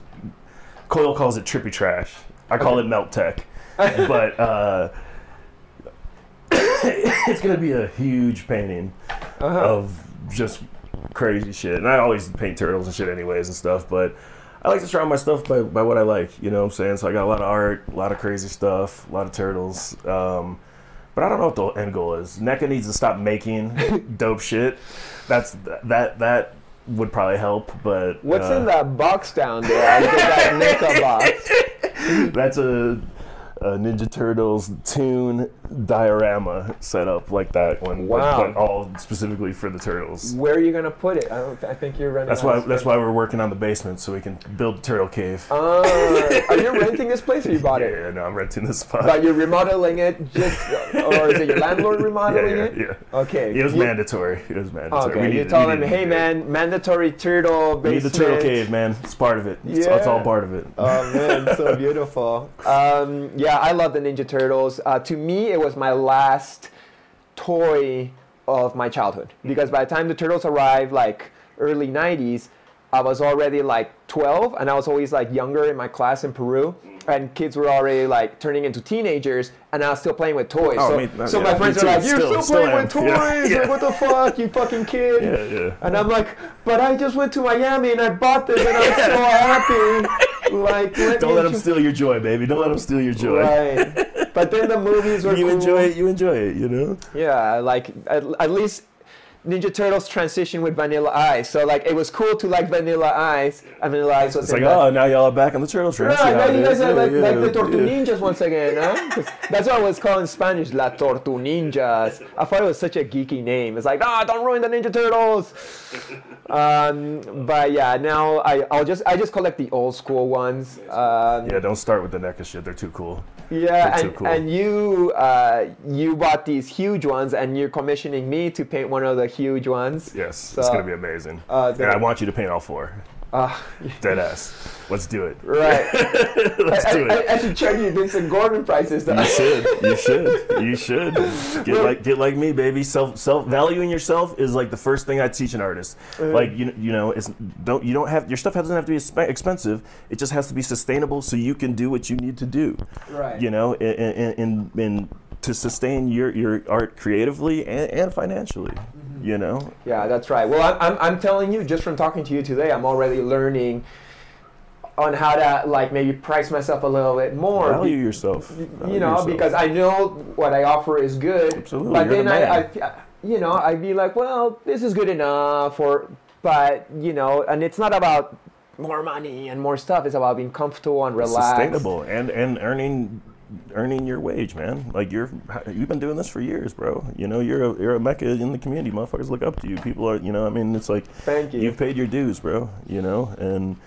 Speaker 1: Coil calls it trippy trash. I call it melt tech, but uh, it's gonna be a huge painting of just crazy shit. And I always paint turtles and shit anyways and stuff, but. I like to surround my stuff by, by what I like, you know what I'm saying? So I got a lot of art, a lot of crazy stuff, a lot of turtles. Um, but I don't know what the end goal is. NECA needs to stop making dope shit. That's that that would probably help, but
Speaker 2: What's
Speaker 1: uh,
Speaker 2: in that box down there? I get that NECA box.
Speaker 1: That's a, a Ninja Turtles tune diorama set up like that one.
Speaker 2: Wow.
Speaker 1: but all specifically for the turtles.
Speaker 2: Where are you gonna put it? I don't. I think you're running.
Speaker 1: That's why. That's why we're working on the basement so we can build turtle cave.
Speaker 2: Uh, are you renting this place or you bought
Speaker 1: yeah,
Speaker 2: it?
Speaker 1: yeah, no, I'm renting this spot.
Speaker 2: But you're remodeling it just, or is it your landlord
Speaker 1: yeah,
Speaker 2: remodeling
Speaker 1: yeah,
Speaker 2: it?
Speaker 1: yeah.
Speaker 2: Okay.
Speaker 1: It was
Speaker 2: You-
Speaker 1: mandatory. It was mandatory.
Speaker 2: Okay,
Speaker 1: We
Speaker 2: you
Speaker 1: needed-
Speaker 2: told
Speaker 1: we
Speaker 2: him, hey man, mandatory turtle
Speaker 1: We need the turtle cave, man. It's part of it. It's, it's all part of it.
Speaker 2: Oh man, so beautiful. Um, yeah, I love the Ninja Turtles. Uh, to me, it was my last toy of my childhood mm-hmm. because by the time the Turtles arrived, like early '90s, I was already like 12, and I was always like younger in my class in Peru, mm-hmm. and kids were already like turning into teenagers, and I was still playing with toys.
Speaker 1: Oh,
Speaker 2: so,
Speaker 1: me-
Speaker 2: so
Speaker 1: yeah,
Speaker 2: my friends are like, "You're
Speaker 1: Still-
Speaker 2: still,
Speaker 1: still
Speaker 2: playing
Speaker 1: am.
Speaker 2: with toys?
Speaker 1: Yeah.
Speaker 2: Like, what the fuck, you fucking kid!"
Speaker 1: Yeah.
Speaker 2: And I'm like, but I just went to Miami and I bought this and I'm so happy. Like, let
Speaker 1: Don't let them steal your joy, baby. Don't let them steal your joy.
Speaker 2: Right. But then the movies were
Speaker 1: You
Speaker 2: cool.
Speaker 1: enjoy it. You enjoy it. You know.
Speaker 2: Yeah, like at, at least Ninja Turtles transition with Vanilla Ice. So like it was cool to like Vanilla Ice, and Vanilla Ice was
Speaker 1: It's like, oh, now y'all are back on the Turtle Train. I
Speaker 2: Right, now you guys are
Speaker 1: Yeah,
Speaker 2: like,
Speaker 1: yeah,
Speaker 2: like the Tortu
Speaker 1: yeah.
Speaker 2: Ninjas once again, huh? That's what I was calling Spanish, La Tortu Ninjas. I thought it was such a geeky name. It's like, ah, don't ruin the Ninja Turtles. Um, but yeah, now I, I'll just I just collect the old school ones. Um,
Speaker 1: Yeah, don't start with the NECA shit. They're too cool.
Speaker 2: Yeah, and,
Speaker 1: cool.
Speaker 2: and you uh, you bought these huge ones, and you're commissioning me to paint one of the huge ones.
Speaker 1: Yes, it's gonna be amazing.
Speaker 2: uh,
Speaker 1: and I want you to paint all four.
Speaker 2: Ah,
Speaker 1: Dead ass. Let's do it.
Speaker 2: right.
Speaker 1: Let's
Speaker 2: I,
Speaker 1: do it.
Speaker 2: I should charge you Vincent Gordon prices. Though.
Speaker 1: You should. You should. You should. Get like get like me, baby. Self self valuing yourself is like the first thing I teach an artist.
Speaker 2: Uh-huh.
Speaker 1: Like you you know it's don't you don't have your stuff doesn't have to be expe- expensive. It just has to be sustainable so you can do what you need to do.
Speaker 2: Right.
Speaker 1: You know, in in, in to sustain your your art creatively and, and financially.
Speaker 2: Mm-hmm.
Speaker 1: You know.
Speaker 2: Yeah, that's right. Well, I'm, I'm, I'm telling you, just from talking to you today, I'm already learning on how to like maybe price myself a little bit more.
Speaker 1: Value yourself.
Speaker 2: you know,
Speaker 1: yourself.
Speaker 2: because I know what I offer is good.
Speaker 1: Absolutely,
Speaker 2: But
Speaker 1: you're
Speaker 2: then
Speaker 1: the
Speaker 2: I. I, you know, I'd be like, well, this is good enough, or, but you know, and it's not about more money and more stuff. It's about being comfortable and relaxed.
Speaker 1: sustainable and and earning earning your wage, man. Like you're you've been doing this for years, bro. You know, you're a you're a mecca in the community. Motherfuckers look up to you. People are, you know, I mean, it's like
Speaker 2: Thank you.
Speaker 1: you've paid your dues, bro. You know, and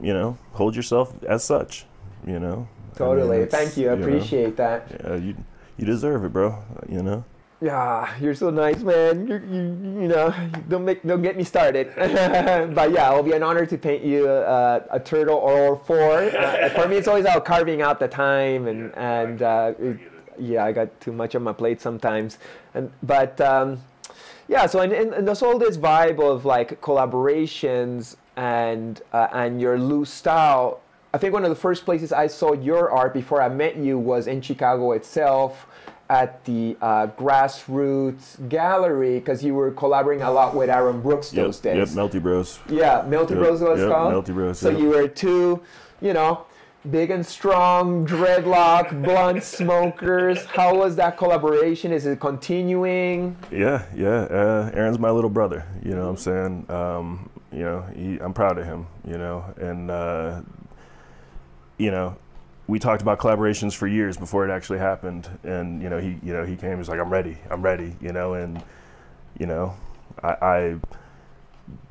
Speaker 1: you know, hold yourself as such. You know. I
Speaker 2: Totally.
Speaker 1: mean,
Speaker 2: Thank you. I
Speaker 1: know,
Speaker 2: appreciate that.
Speaker 1: Yeah, you you deserve it, bro. You know.
Speaker 2: Yeah, you're so nice, man. You, you, you know, don't make, don't get me started. but yeah, it'll be an honor to paint you uh, a turtle or four. Uh, for me, it's always about carving out the time, and and uh, it, yeah, I got too much on my plate sometimes. And but um, yeah, so and, and, and there's all this vibe of like collaborations and uh, and your loose style. I think one of the first places I saw your art before I met you was in Chicago itself at the uh, Grassroots Gallery because you were collaborating a lot with Aaron Brooks
Speaker 1: Yep,
Speaker 2: those days.
Speaker 1: yep, Melty Bros.
Speaker 2: Yeah, Melty
Speaker 1: Yep,
Speaker 2: Bros was
Speaker 1: yep,
Speaker 2: called.
Speaker 1: Melty Bros,
Speaker 2: So you were two, you know, big and strong, dreadlock, blunt smokers. How was that collaboration? Is it continuing?
Speaker 1: Yeah, yeah. Uh, Aaron's my little brother. You know what I'm saying? Um, you know, he, I'm proud of him. You know, and uh, you know, we talked about collaborations for years before it actually happened. And you know, he, you know, he came. He was like, "I'm ready. I'm ready." You know, and you know, I, I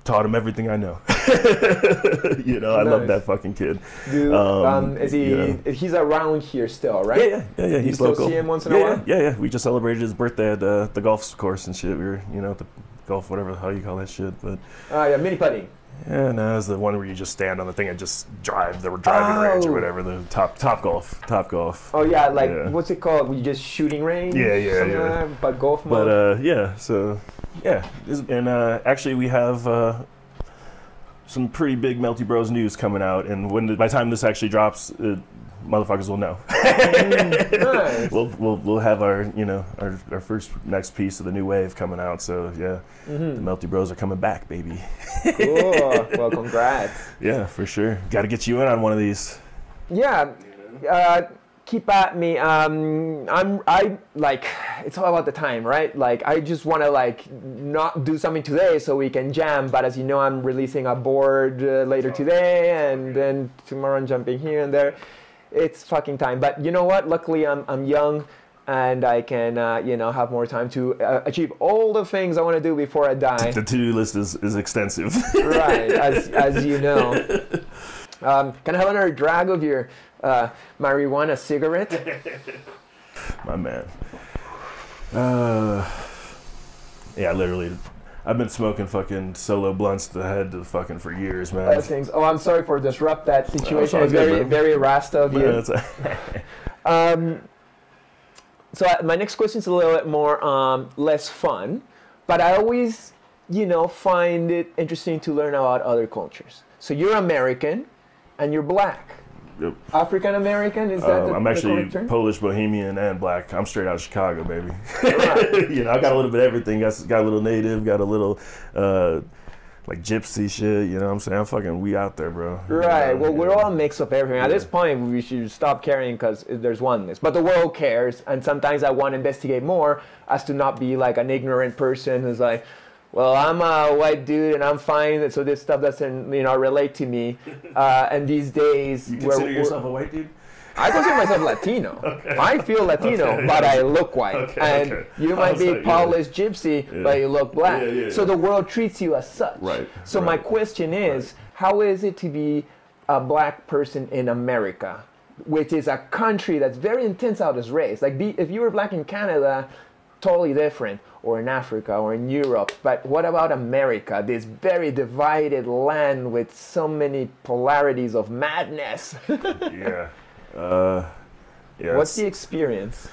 Speaker 1: taught him everything I know. you know, I love that fucking kid.
Speaker 2: Do, um,
Speaker 1: Um,
Speaker 2: is he?
Speaker 1: you know.
Speaker 2: He's around here still, right?
Speaker 1: Yeah, yeah, yeah, yeah.
Speaker 2: You
Speaker 1: He's
Speaker 2: still
Speaker 1: local.
Speaker 2: see him once in a
Speaker 1: yeah,
Speaker 2: while?
Speaker 1: Yeah, yeah, yeah. We just celebrated his birthday at uh, the golf course and shit. We were, you know, at the golf, whatever the hell you call that shit. But
Speaker 2: Uh, yeah, mini putting.
Speaker 1: Yeah, no, it's the one where you just stand on the thing and just drive the driving range
Speaker 2: Oh.
Speaker 1: or whatever. The top top golf, top golf.
Speaker 2: Oh yeah, like
Speaker 1: Yeah.
Speaker 2: what's it called? You just shooting range?
Speaker 1: Yeah, yeah, yeah.
Speaker 2: like But golf
Speaker 1: But uh, yeah, so yeah, and uh, actually we have uh, some pretty big Melty Bros news coming out, and when by the time this actually drops, uh, motherfuckers will know.
Speaker 2: nice.
Speaker 1: we'll, we'll we'll have our you know our, our first next piece of the new wave coming out. So yeah,
Speaker 2: Mm-hmm.
Speaker 1: the Melty Bros are coming back, baby.
Speaker 2: cool. Well, congrats.
Speaker 1: Yeah, for sure. Got to get you in on one of these.
Speaker 2: Yeah. Uh, keep at me. Um, I'm. I like. It's all about the time, right? Like, I just want to like not do something today so we can jam. But as you know, I'm releasing a board uh, later today, and then tomorrow I'm jumping here and there. It's fucking time. But you know what? Luckily, I'm I'm young. And I can, uh, you know, have more time to uh, achieve all the things I want to do before I die.
Speaker 1: The to-do list is, is extensive.
Speaker 2: right, as, as you know. Um, can I have another drag of your uh, marijuana cigarette?
Speaker 1: My man. Uh, yeah, literally. I've been smoking fucking solo blunts to the head to the fucking for years, man.
Speaker 2: Those things. Oh, I'm sorry for disrupt that situation. It's
Speaker 1: good,
Speaker 2: very, very Rasta of
Speaker 1: Yeah,
Speaker 2: you.
Speaker 1: it's-
Speaker 2: Um, so uh, my next question is a little bit more um, less fun, but I always, you know, find it interesting to learn about other cultures. So you're American, and you're black. African American is that
Speaker 1: Um,
Speaker 2: the,
Speaker 1: I'm actually? Polish, Bohemian, and black. I'm straight out of Chicago, baby. You know, I got a little bit of everything. Got got a little native, got a little, uh, like gypsy shit. You know what I'm saying? I'm fucking we out there, bro. You
Speaker 2: Right.
Speaker 1: know,
Speaker 2: Well, we're all a mix of everything. At this point, we should stop caring because there's oneness. But the world cares, and sometimes I want to investigate more as to not be like an ignorant person who's like, "Well, I'm a white dude and I'm fine, so this stuff doesn't, you know, relate to me." Uh, and these days,
Speaker 1: You
Speaker 2: we're-
Speaker 1: consider
Speaker 2: we're-
Speaker 1: yourself a white dude?
Speaker 2: I consider myself Latino. I feel Latino,
Speaker 1: Okay,
Speaker 2: but
Speaker 1: yeah.
Speaker 2: I look white.
Speaker 1: Okay,
Speaker 2: and
Speaker 1: okay.
Speaker 2: you might be
Speaker 1: like, yeah.
Speaker 2: gypsy,
Speaker 1: Yeah.
Speaker 2: but you look black. So the world treats you as such.
Speaker 1: Right,
Speaker 2: So my question is, how is it to be a black person in America, which is a country that's very intense out its race? Like, be, if you were black in Canada, totally different, or in Africa or in Europe. But what about America, this very divided land with so many polarities of madness?
Speaker 1: yeah. Uh, yeah.
Speaker 2: What's the experience?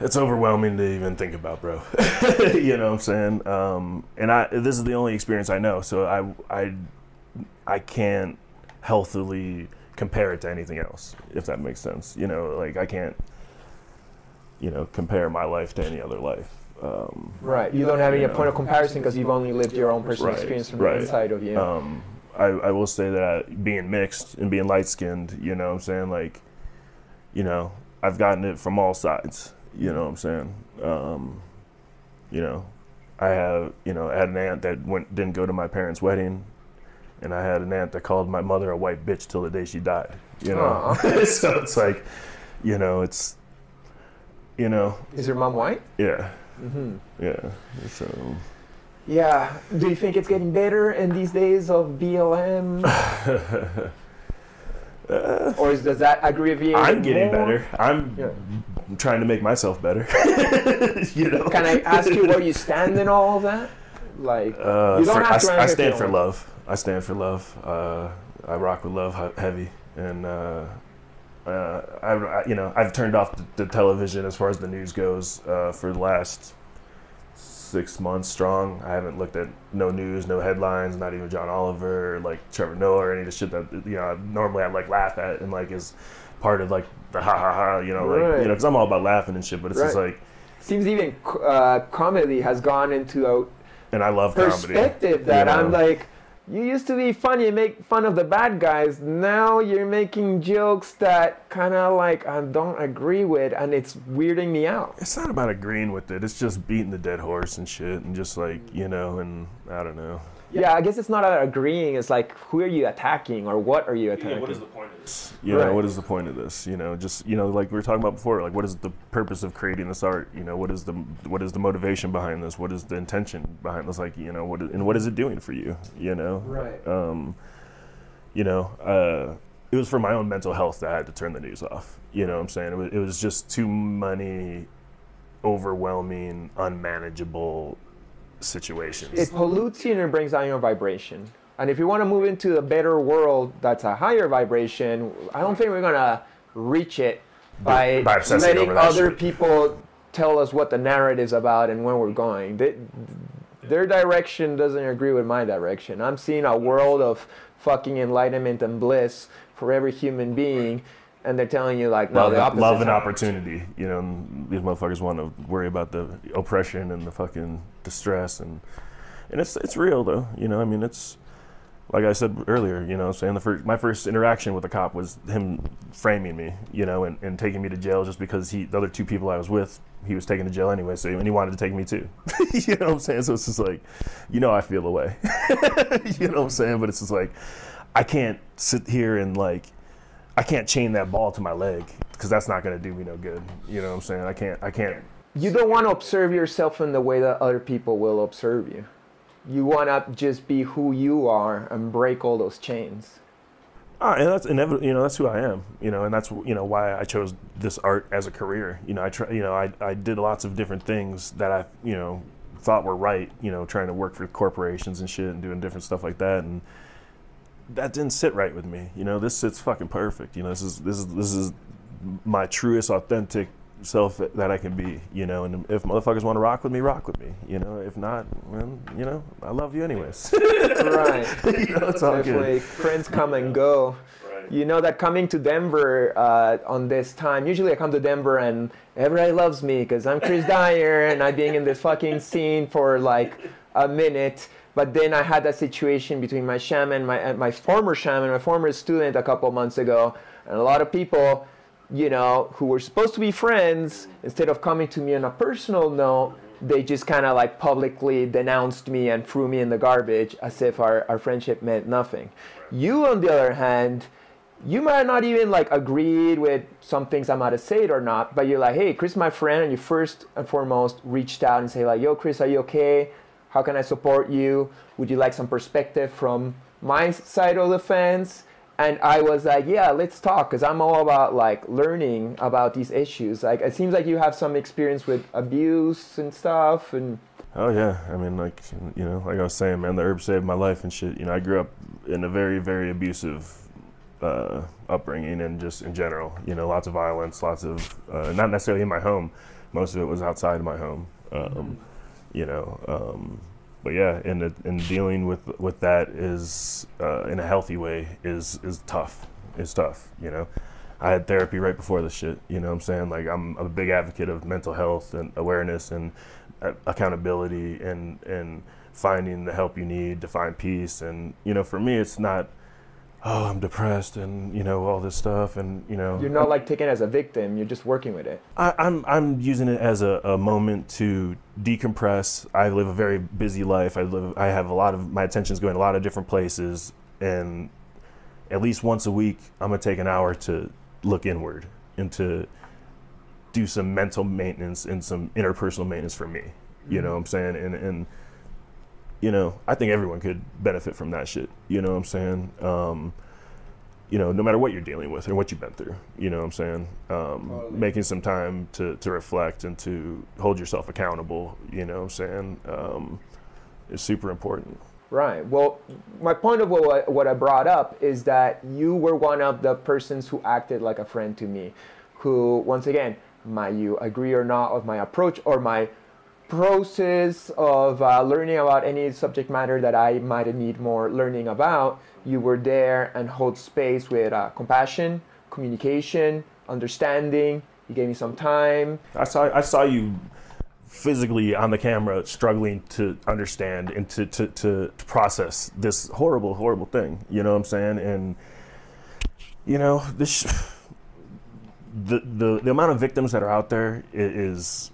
Speaker 1: it's overwhelming to even think about, bro. you know what I'm saying? Um, and I this is the only experience I know, so I I I can't healthily compare it to anything else, if that makes sense. You know, like I can't you know compare my life to any other life. Um,
Speaker 2: Right. You don't have any
Speaker 1: You know.
Speaker 2: point of comparison because you've only lived your own personal
Speaker 1: Right,
Speaker 2: experience from
Speaker 1: right.
Speaker 2: the inside of you.
Speaker 1: um, I, I will say that being mixed and being light skinned, you know what I'm saying? Like, you know, I've gotten it from all sides, you know what I'm saying? Um, you know, I have, you know, I had an aunt that went, didn't go to my parents' wedding, and I had an aunt that called my mother a white bitch till the day she died, you know? So it's like, you know, it's, you know,
Speaker 2: Is your mom white?
Speaker 1: yeah,
Speaker 2: hmm
Speaker 1: yeah. So,
Speaker 2: Yeah. Do you think it's getting better in these days of BLM? or is, does that aggravate
Speaker 1: I'm getting
Speaker 2: more?
Speaker 1: better. I'm
Speaker 2: Yeah.
Speaker 1: trying to make myself better. you know.
Speaker 2: Can I ask you where you stand in all of that? Like,
Speaker 1: Uh,
Speaker 2: You don't
Speaker 1: for-
Speaker 2: have
Speaker 1: I,
Speaker 2: to
Speaker 1: I stand for love. I stand for love. Uh, I rock with love heavy, and uh, I, you know, I've turned off the, the television as far as the news goes uh, for the last six months strong. I haven't looked at no news, no headlines, not even John Oliver, or like Trevor Noah, or any of the shit that you know normally I like laugh at and like is part of like the ha ha ha, you know, like
Speaker 2: Right.
Speaker 1: you know, because I'm all about laughing and shit. But it's just like,
Speaker 2: seems even uh, comedy has gone into a
Speaker 1: and I love comedy.
Speaker 2: perspective that
Speaker 1: you know?
Speaker 2: I'm like, you used to be funny and make fun of the bad guys. Now you're making jokes that kind of like I don't agree with, and it's weirding me out.
Speaker 1: It's not about agreeing with it. It's just beating the dead horse and shit, and just like you know, and I don't know.
Speaker 2: Yeah, I guess it's not about agreeing. It's like, who are you attacking, or what are you attacking?
Speaker 1: What is the point of this? You
Speaker 2: Right.
Speaker 1: know, what is the point of this? You know, just you know, like we were talking about before. Like, what is the purpose of creating this art? You know, what is the what is the motivation behind this? What is the intention behind this? Like, you know, what and what is it doing for you? You know,
Speaker 2: Right.
Speaker 1: um, you know, uh, it was for my own mental health that I had to turn the news off. You know what I'm saying? It was, it was just too many overwhelming, unmanageable situations.
Speaker 2: It pollutes you and it brings down your vibration. And if you want to move into a better world that's a higher vibration, I don't think we're gonna reach it by,
Speaker 1: By
Speaker 2: letting other
Speaker 1: shit.
Speaker 2: people tell us what the narrative's about and where we're going. They, their direction doesn't agree with my direction. I'm seeing a world of fucking enlightenment and bliss for every human being, and they're telling you like, no,
Speaker 1: love,
Speaker 2: the opposite.
Speaker 1: love and opportunity. You know, and these motherfuckers want to worry about the oppression and the fucking distress and and it's it's real though. You know, I mean, it's like I said earlier. You know, saying the first my first interaction with a cop was him framing me. You know, and, and taking me to jail just because he the other two people I was with he was taken to jail anyway. So and he wanted to take me too. you know what I'm saying? So it's just like, you know, I feel away. you know what I'm saying? But it's just like I can't sit here and like I can't chain that ball to my leg because that's not going to do me no good. You know what I'm saying? I can't. I can't.
Speaker 2: you don't want to observe yourself in the way that other people will observe you. You want to just be who you are and break all those chains.
Speaker 1: Ah, and that's inevitable. You know, that's who I am. You know, and that's you know why I chose this art as a career. You know, I try. You know, I I did lots of different things that I you know thought were right. You know, trying to work for corporations and shit and doing different stuff like that and. That didn't sit right with me. You know, this sits fucking perfect. You know, this is this is this is my truest, authentic self that I can be. You know, and if motherfuckers want to rock with me, rock with me. You know, if not, well, you know, I love you anyways.
Speaker 2: right.
Speaker 1: you know, it's all good.
Speaker 2: Friends come and go. You know that coming to Denver uh, on this time, usually I come to Denver and everybody loves me because I'm Chris Dyer and I'm being in this fucking scene for like a minute. But then I had that situation between my shaman, my and my former shaman, my former student a couple months ago, and a lot of people, you know, who were supposed to be friends, instead of coming to me on a personal note, they just kind of like publicly denounced me and threw me in the garbage as if our, our friendship meant nothing. You, on the other hand, you might not even like agreed with some things I might have said or not, but you're like, hey, Chris, my friend, and you first and foremost reached out and say like, yo, Chris, are you okay? How can I support you? Would you like some perspective from my side of the fence? And I was like, yeah, let's talk, because I'm all about like learning about these issues. Like, it seems like you have some experience with abuse and stuff, and
Speaker 1: Oh yeah, I mean, like you know, like I was saying, man, the herb saved my life and shit. You know, I grew up in a very, very abusive uh, upbringing and just in general. You know, lots of violence, lots of uh, not necessarily in my home. Most of it was outside of my home. Um, You know, um, but yeah, and and dealing with with that is uh, in a healthy way is is tough. Is tough. You know. I had therapy right before this shit. You know what I'm saying? Like I'm a big advocate of mental health and awareness and uh, accountability and and finding the help you need to find peace. And you know, for me, it's not oh I'm depressed and you know all this stuff and you know
Speaker 2: you're not like taken as a victim. You're just working with it.
Speaker 1: I, I'm I'm using it as a, a moment to decompress. I live a very busy life. I live I have a lot of my attention's going a lot of different places, and at least once a week I'm gonna take an hour to look inward and to do some mental maintenance and some interpersonal maintenance for me. You mm-hmm. know what I'm saying? And and you know I think everyone could benefit from that shit. You know what I'm saying? Um, you know, no matter what you're dealing with or what you've been through, you know what I'm saying? Um, Making some time to, to reflect and to hold yourself accountable, you know what I'm saying, um, is super important.
Speaker 2: Right. Well, my point of what I, what I brought up is that you were one of the persons who acted like a friend to me, who, once again, might you agree or not with my approach or my process of uh, learning about any subject matter that I might need more learning about, you were there and hold space with uh, compassion, communication, understanding. You gave me some time.
Speaker 1: I saw, I saw you physically on the camera struggling to understand and to, to, to, process this horrible, horrible thing, you know what I'm saying? And, you know, this, the, the, the amount of victims that are out there is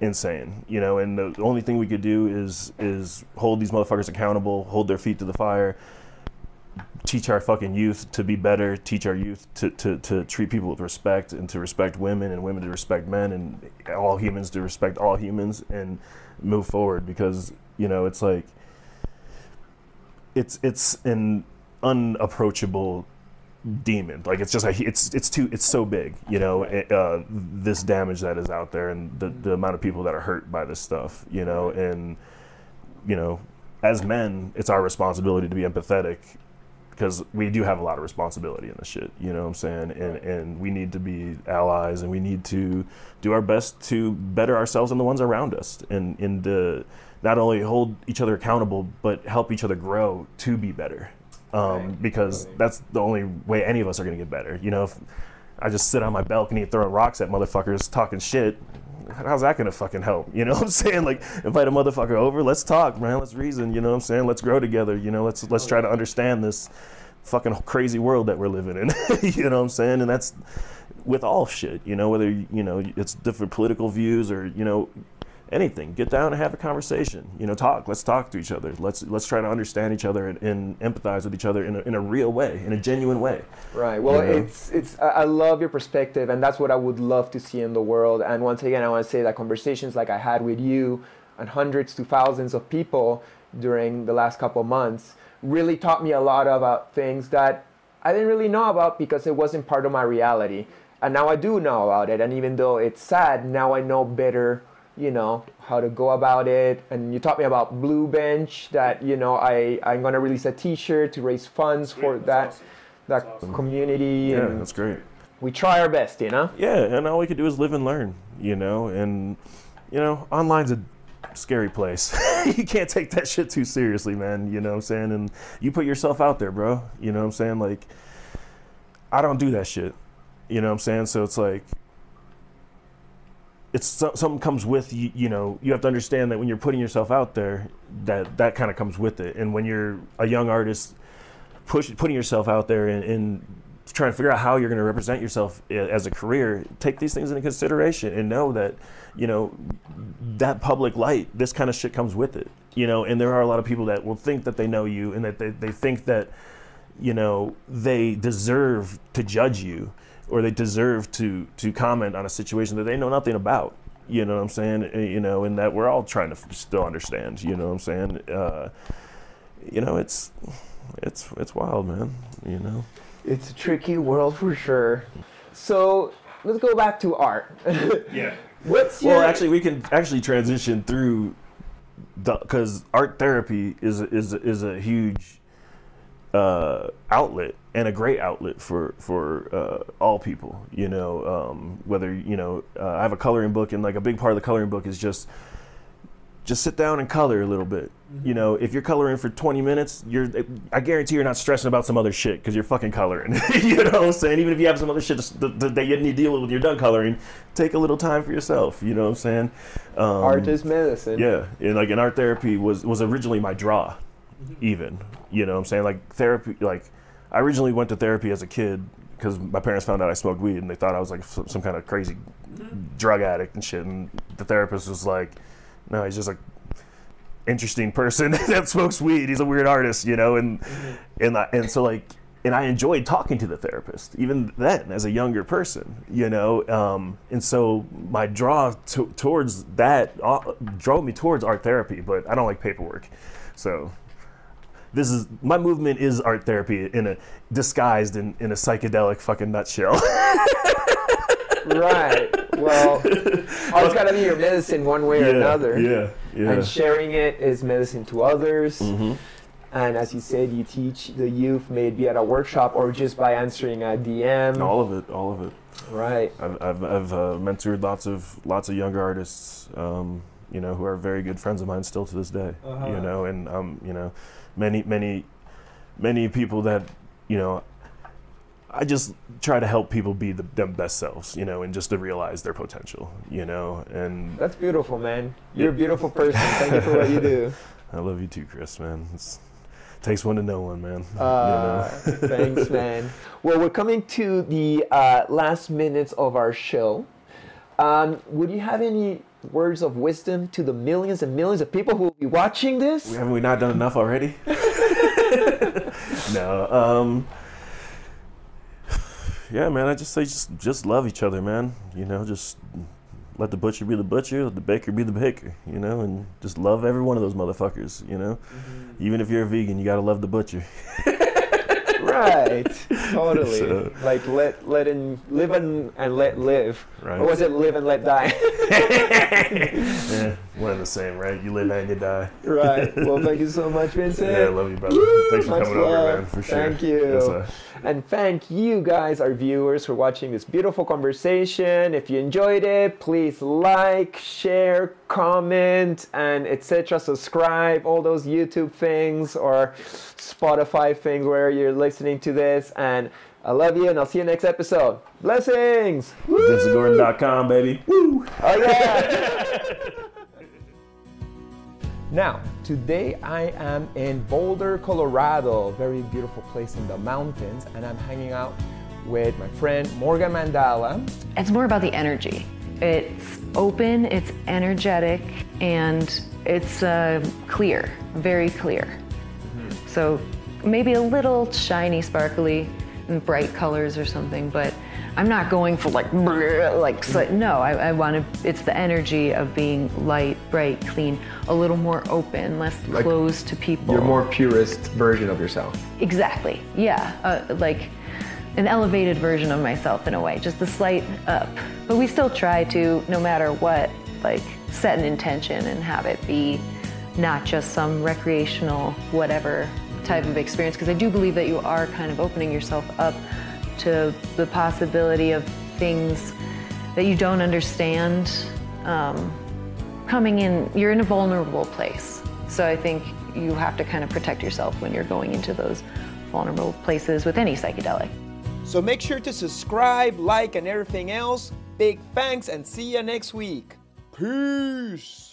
Speaker 1: insane, you know, and the only thing we could do is is hold these motherfuckers accountable, hold their feet to the fire, teach our fucking youth to be better, teach our youth to, to, to treat people with respect and to respect women and women to respect men and all humans to respect all humans and move forward because, you know, it's like it's it's an unapproachable demon. Like it's just a, it's it's too it's so big, you know. it, Uh, this damage that is out there and the the amount of people that are hurt by this stuff, you know, and you know, as men, it's our responsibility to be empathetic because we do have a lot of responsibility in this shit. You know what I'm saying? And and we need to be allies and we need to do our best to better ourselves and the ones around us and and to not only hold each other accountable but help each other grow to be better. Um,
Speaker 2: Right.
Speaker 1: because that's the only way any of us are gonna get better. You know, if I just sit on my balcony throwing rocks at motherfuckers talking shit, how's that gonna fucking help? You know what I'm saying? Like invite a motherfucker over, let's talk, man, let's reason, you know what I'm saying? Let's grow together, you know, let's let's try to understand this fucking crazy world that we're living in. you know what I'm saying? And that's with all shit, you know, whether you know it's different political views or, you know, anything. Get down and have a conversation. You know, talk. Let's talk to each other. Let's let's try to understand each other and, and empathize with each other in a, in a real way, in a genuine way.
Speaker 2: Right. Well,
Speaker 1: You know?
Speaker 2: it's it's. I I love your perspective, and that's what I would love to see in the world. And once again, I want to say that conversations like I had with you and hundreds to thousands of people during the last couple of months really taught me a lot about things that I didn't really know about because it wasn't part of my reality. And now I do know about it. And even though it's sad, now I know better, you know, how to go about it. And you taught me about Blue Bench that, you know, I, I'm going to release a t shirt to raise funds for that, that community.
Speaker 1: Yeah,
Speaker 2: and
Speaker 1: that's great.
Speaker 2: we try our best, you know?
Speaker 1: Yeah, and all we can do is live and learn, you know, and you know, online's a scary place. you can't take that shit too seriously, man, you know what I'm saying? And you put yourself out there, bro. You know what I'm saying? Like I don't do that shit. You know what I'm saying? So it's like it's something comes with you, you know you have to understand that when you're putting yourself out there that that kind of comes with it. And when you're a young artist push, putting yourself out there and, and trying to figure out how you're going to represent yourself as a career take these things into consideration and know that you know that public light this kind of shit comes with it you know? And there are a lot of people that will think that they know you and that they, they think that you know they deserve to judge you or they deserve to to comment on a situation that they know nothing about you know what i'm saying Uh, you know and that we're all trying to still understand you know what i'm saying uh, you know it's it's it's wild man you know
Speaker 2: It's a tricky world for sure. So let's go back to art.
Speaker 1: yeah
Speaker 2: What's your
Speaker 1: well actually we can actually transition through because art therapy is is is a huge uh, outlet and a great outlet for for uh, all people. You know, um, whether you know, uh, I have a coloring book, and like a big part of the coloring book is just just sit down and color a little bit. You know, if you're coloring for 20 minutes, you're I guarantee you're not stressing about some other shit because you're fucking coloring. you know what I'm saying? Even if you have some other shit that, you need to deal with when you're done coloring, take a little time for yourself. You know what I'm saying? Um,
Speaker 2: art is medicine?
Speaker 1: yeah, and like an art therapy was was originally my draw, even. You know what I'm saying? Like therapy, like I originally went to therapy as a kid because my parents found out I smoked weed and they thought I was like some, kind of crazy drug addict and shit. And the therapist was like, "No, he's just like." interesting person that smokes weed he's a weird artist you know and and I, and so like and I enjoyed talking to the therapist even then as a younger person, you know. Um, and so my draw to, towards that uh, drove me towards art therapy, but I don't like paperwork. So this is my movement is art therapy in a disguised in, in a psychedelic fucking nutshell.
Speaker 2: Right. Well, art's got to be your medicine one way or another.
Speaker 1: Yeah, yeah. Mm-hmm.
Speaker 2: And sharing it is medicine to others. And as you said, you teach the youth maybe at a workshop or just by answering a DM.
Speaker 1: all of it, all of it.
Speaker 2: Right.
Speaker 1: I've, I've, I've uh, mentored lots of lots of younger artists, um, you know, who are very good friends of mine still to this day.
Speaker 2: Uh-huh.
Speaker 1: You know, and um, you know, many many many people that you know. I just try to help people be the, them best selves, you know, and just to realize their potential, you know. And
Speaker 2: That's beautiful, man. You're a beautiful person. Thank you for what you do.
Speaker 1: I love you too, Chris, man. It's, takes one to know one, man.
Speaker 2: Uh, thanks, man. Well, we're coming to the uh, last minutes of our show. Um, would you have any words of wisdom to the millions and millions of people who will be watching this?
Speaker 1: haven't we not done enough already? no. Um, yeah, man. I just say just just love each other, man. You know, just let the butcher be the butcher, let the baker be the baker. You know, and just love every one of those motherfuckers. You know, even if you're a vegan, you gotta love the butcher.
Speaker 2: Right. Totally.
Speaker 1: So-
Speaker 2: like let let in live and, and let live.
Speaker 1: Right.
Speaker 2: Or was it live and let die?
Speaker 1: Yeah, one and the same, right? You live and you die.
Speaker 2: right. Well, thank you so much, Vincent.
Speaker 1: Yeah, I love you, brother. Thanks for
Speaker 2: Much
Speaker 1: coming
Speaker 2: love.
Speaker 1: over, man. For sure.
Speaker 2: Thank you.
Speaker 1: Yes, uh,
Speaker 2: And thank you guys, our viewers, for watching this beautiful conversation. If you enjoyed it, please like, share, comment, and etc. Subscribe, all those YouTube things or Spotify things where you're listening to this. And I love you, and I'll see you next episode. Blessings!
Speaker 1: VinceGordon.com, baby. Woo!
Speaker 2: Oh yeah! now, today I am in Boulder, Colorado, very beautiful place in the mountains, and I'm hanging out with my friend Morgan Mandala.
Speaker 3: It's more about the energy. It's open, it's energetic, and it's uh, clear, very clear. So maybe a little shiny, sparkly, and bright colors or something, but I'm not going for like, like no, I, I want to, it's the energy of being light, bright, clean, a little more open, less
Speaker 2: Like
Speaker 3: closed to people.
Speaker 2: Your more purest version of yourself.
Speaker 3: Exactly. Yeah. Uh, like an elevated version of myself in a way, just a slight up. But we still try to, no matter what, like set an intention and have it be not just some recreational, whatever type of experience. Because I do believe that you are kind of opening yourself up to the possibility of things that you don't understand um, coming in. You're in a vulnerable place. So I think you have to kind of protect yourself when you're going into those vulnerable places with any psychedelic.
Speaker 2: So make sure to subscribe, like, and everything else. big thanks and see you next week. Peace.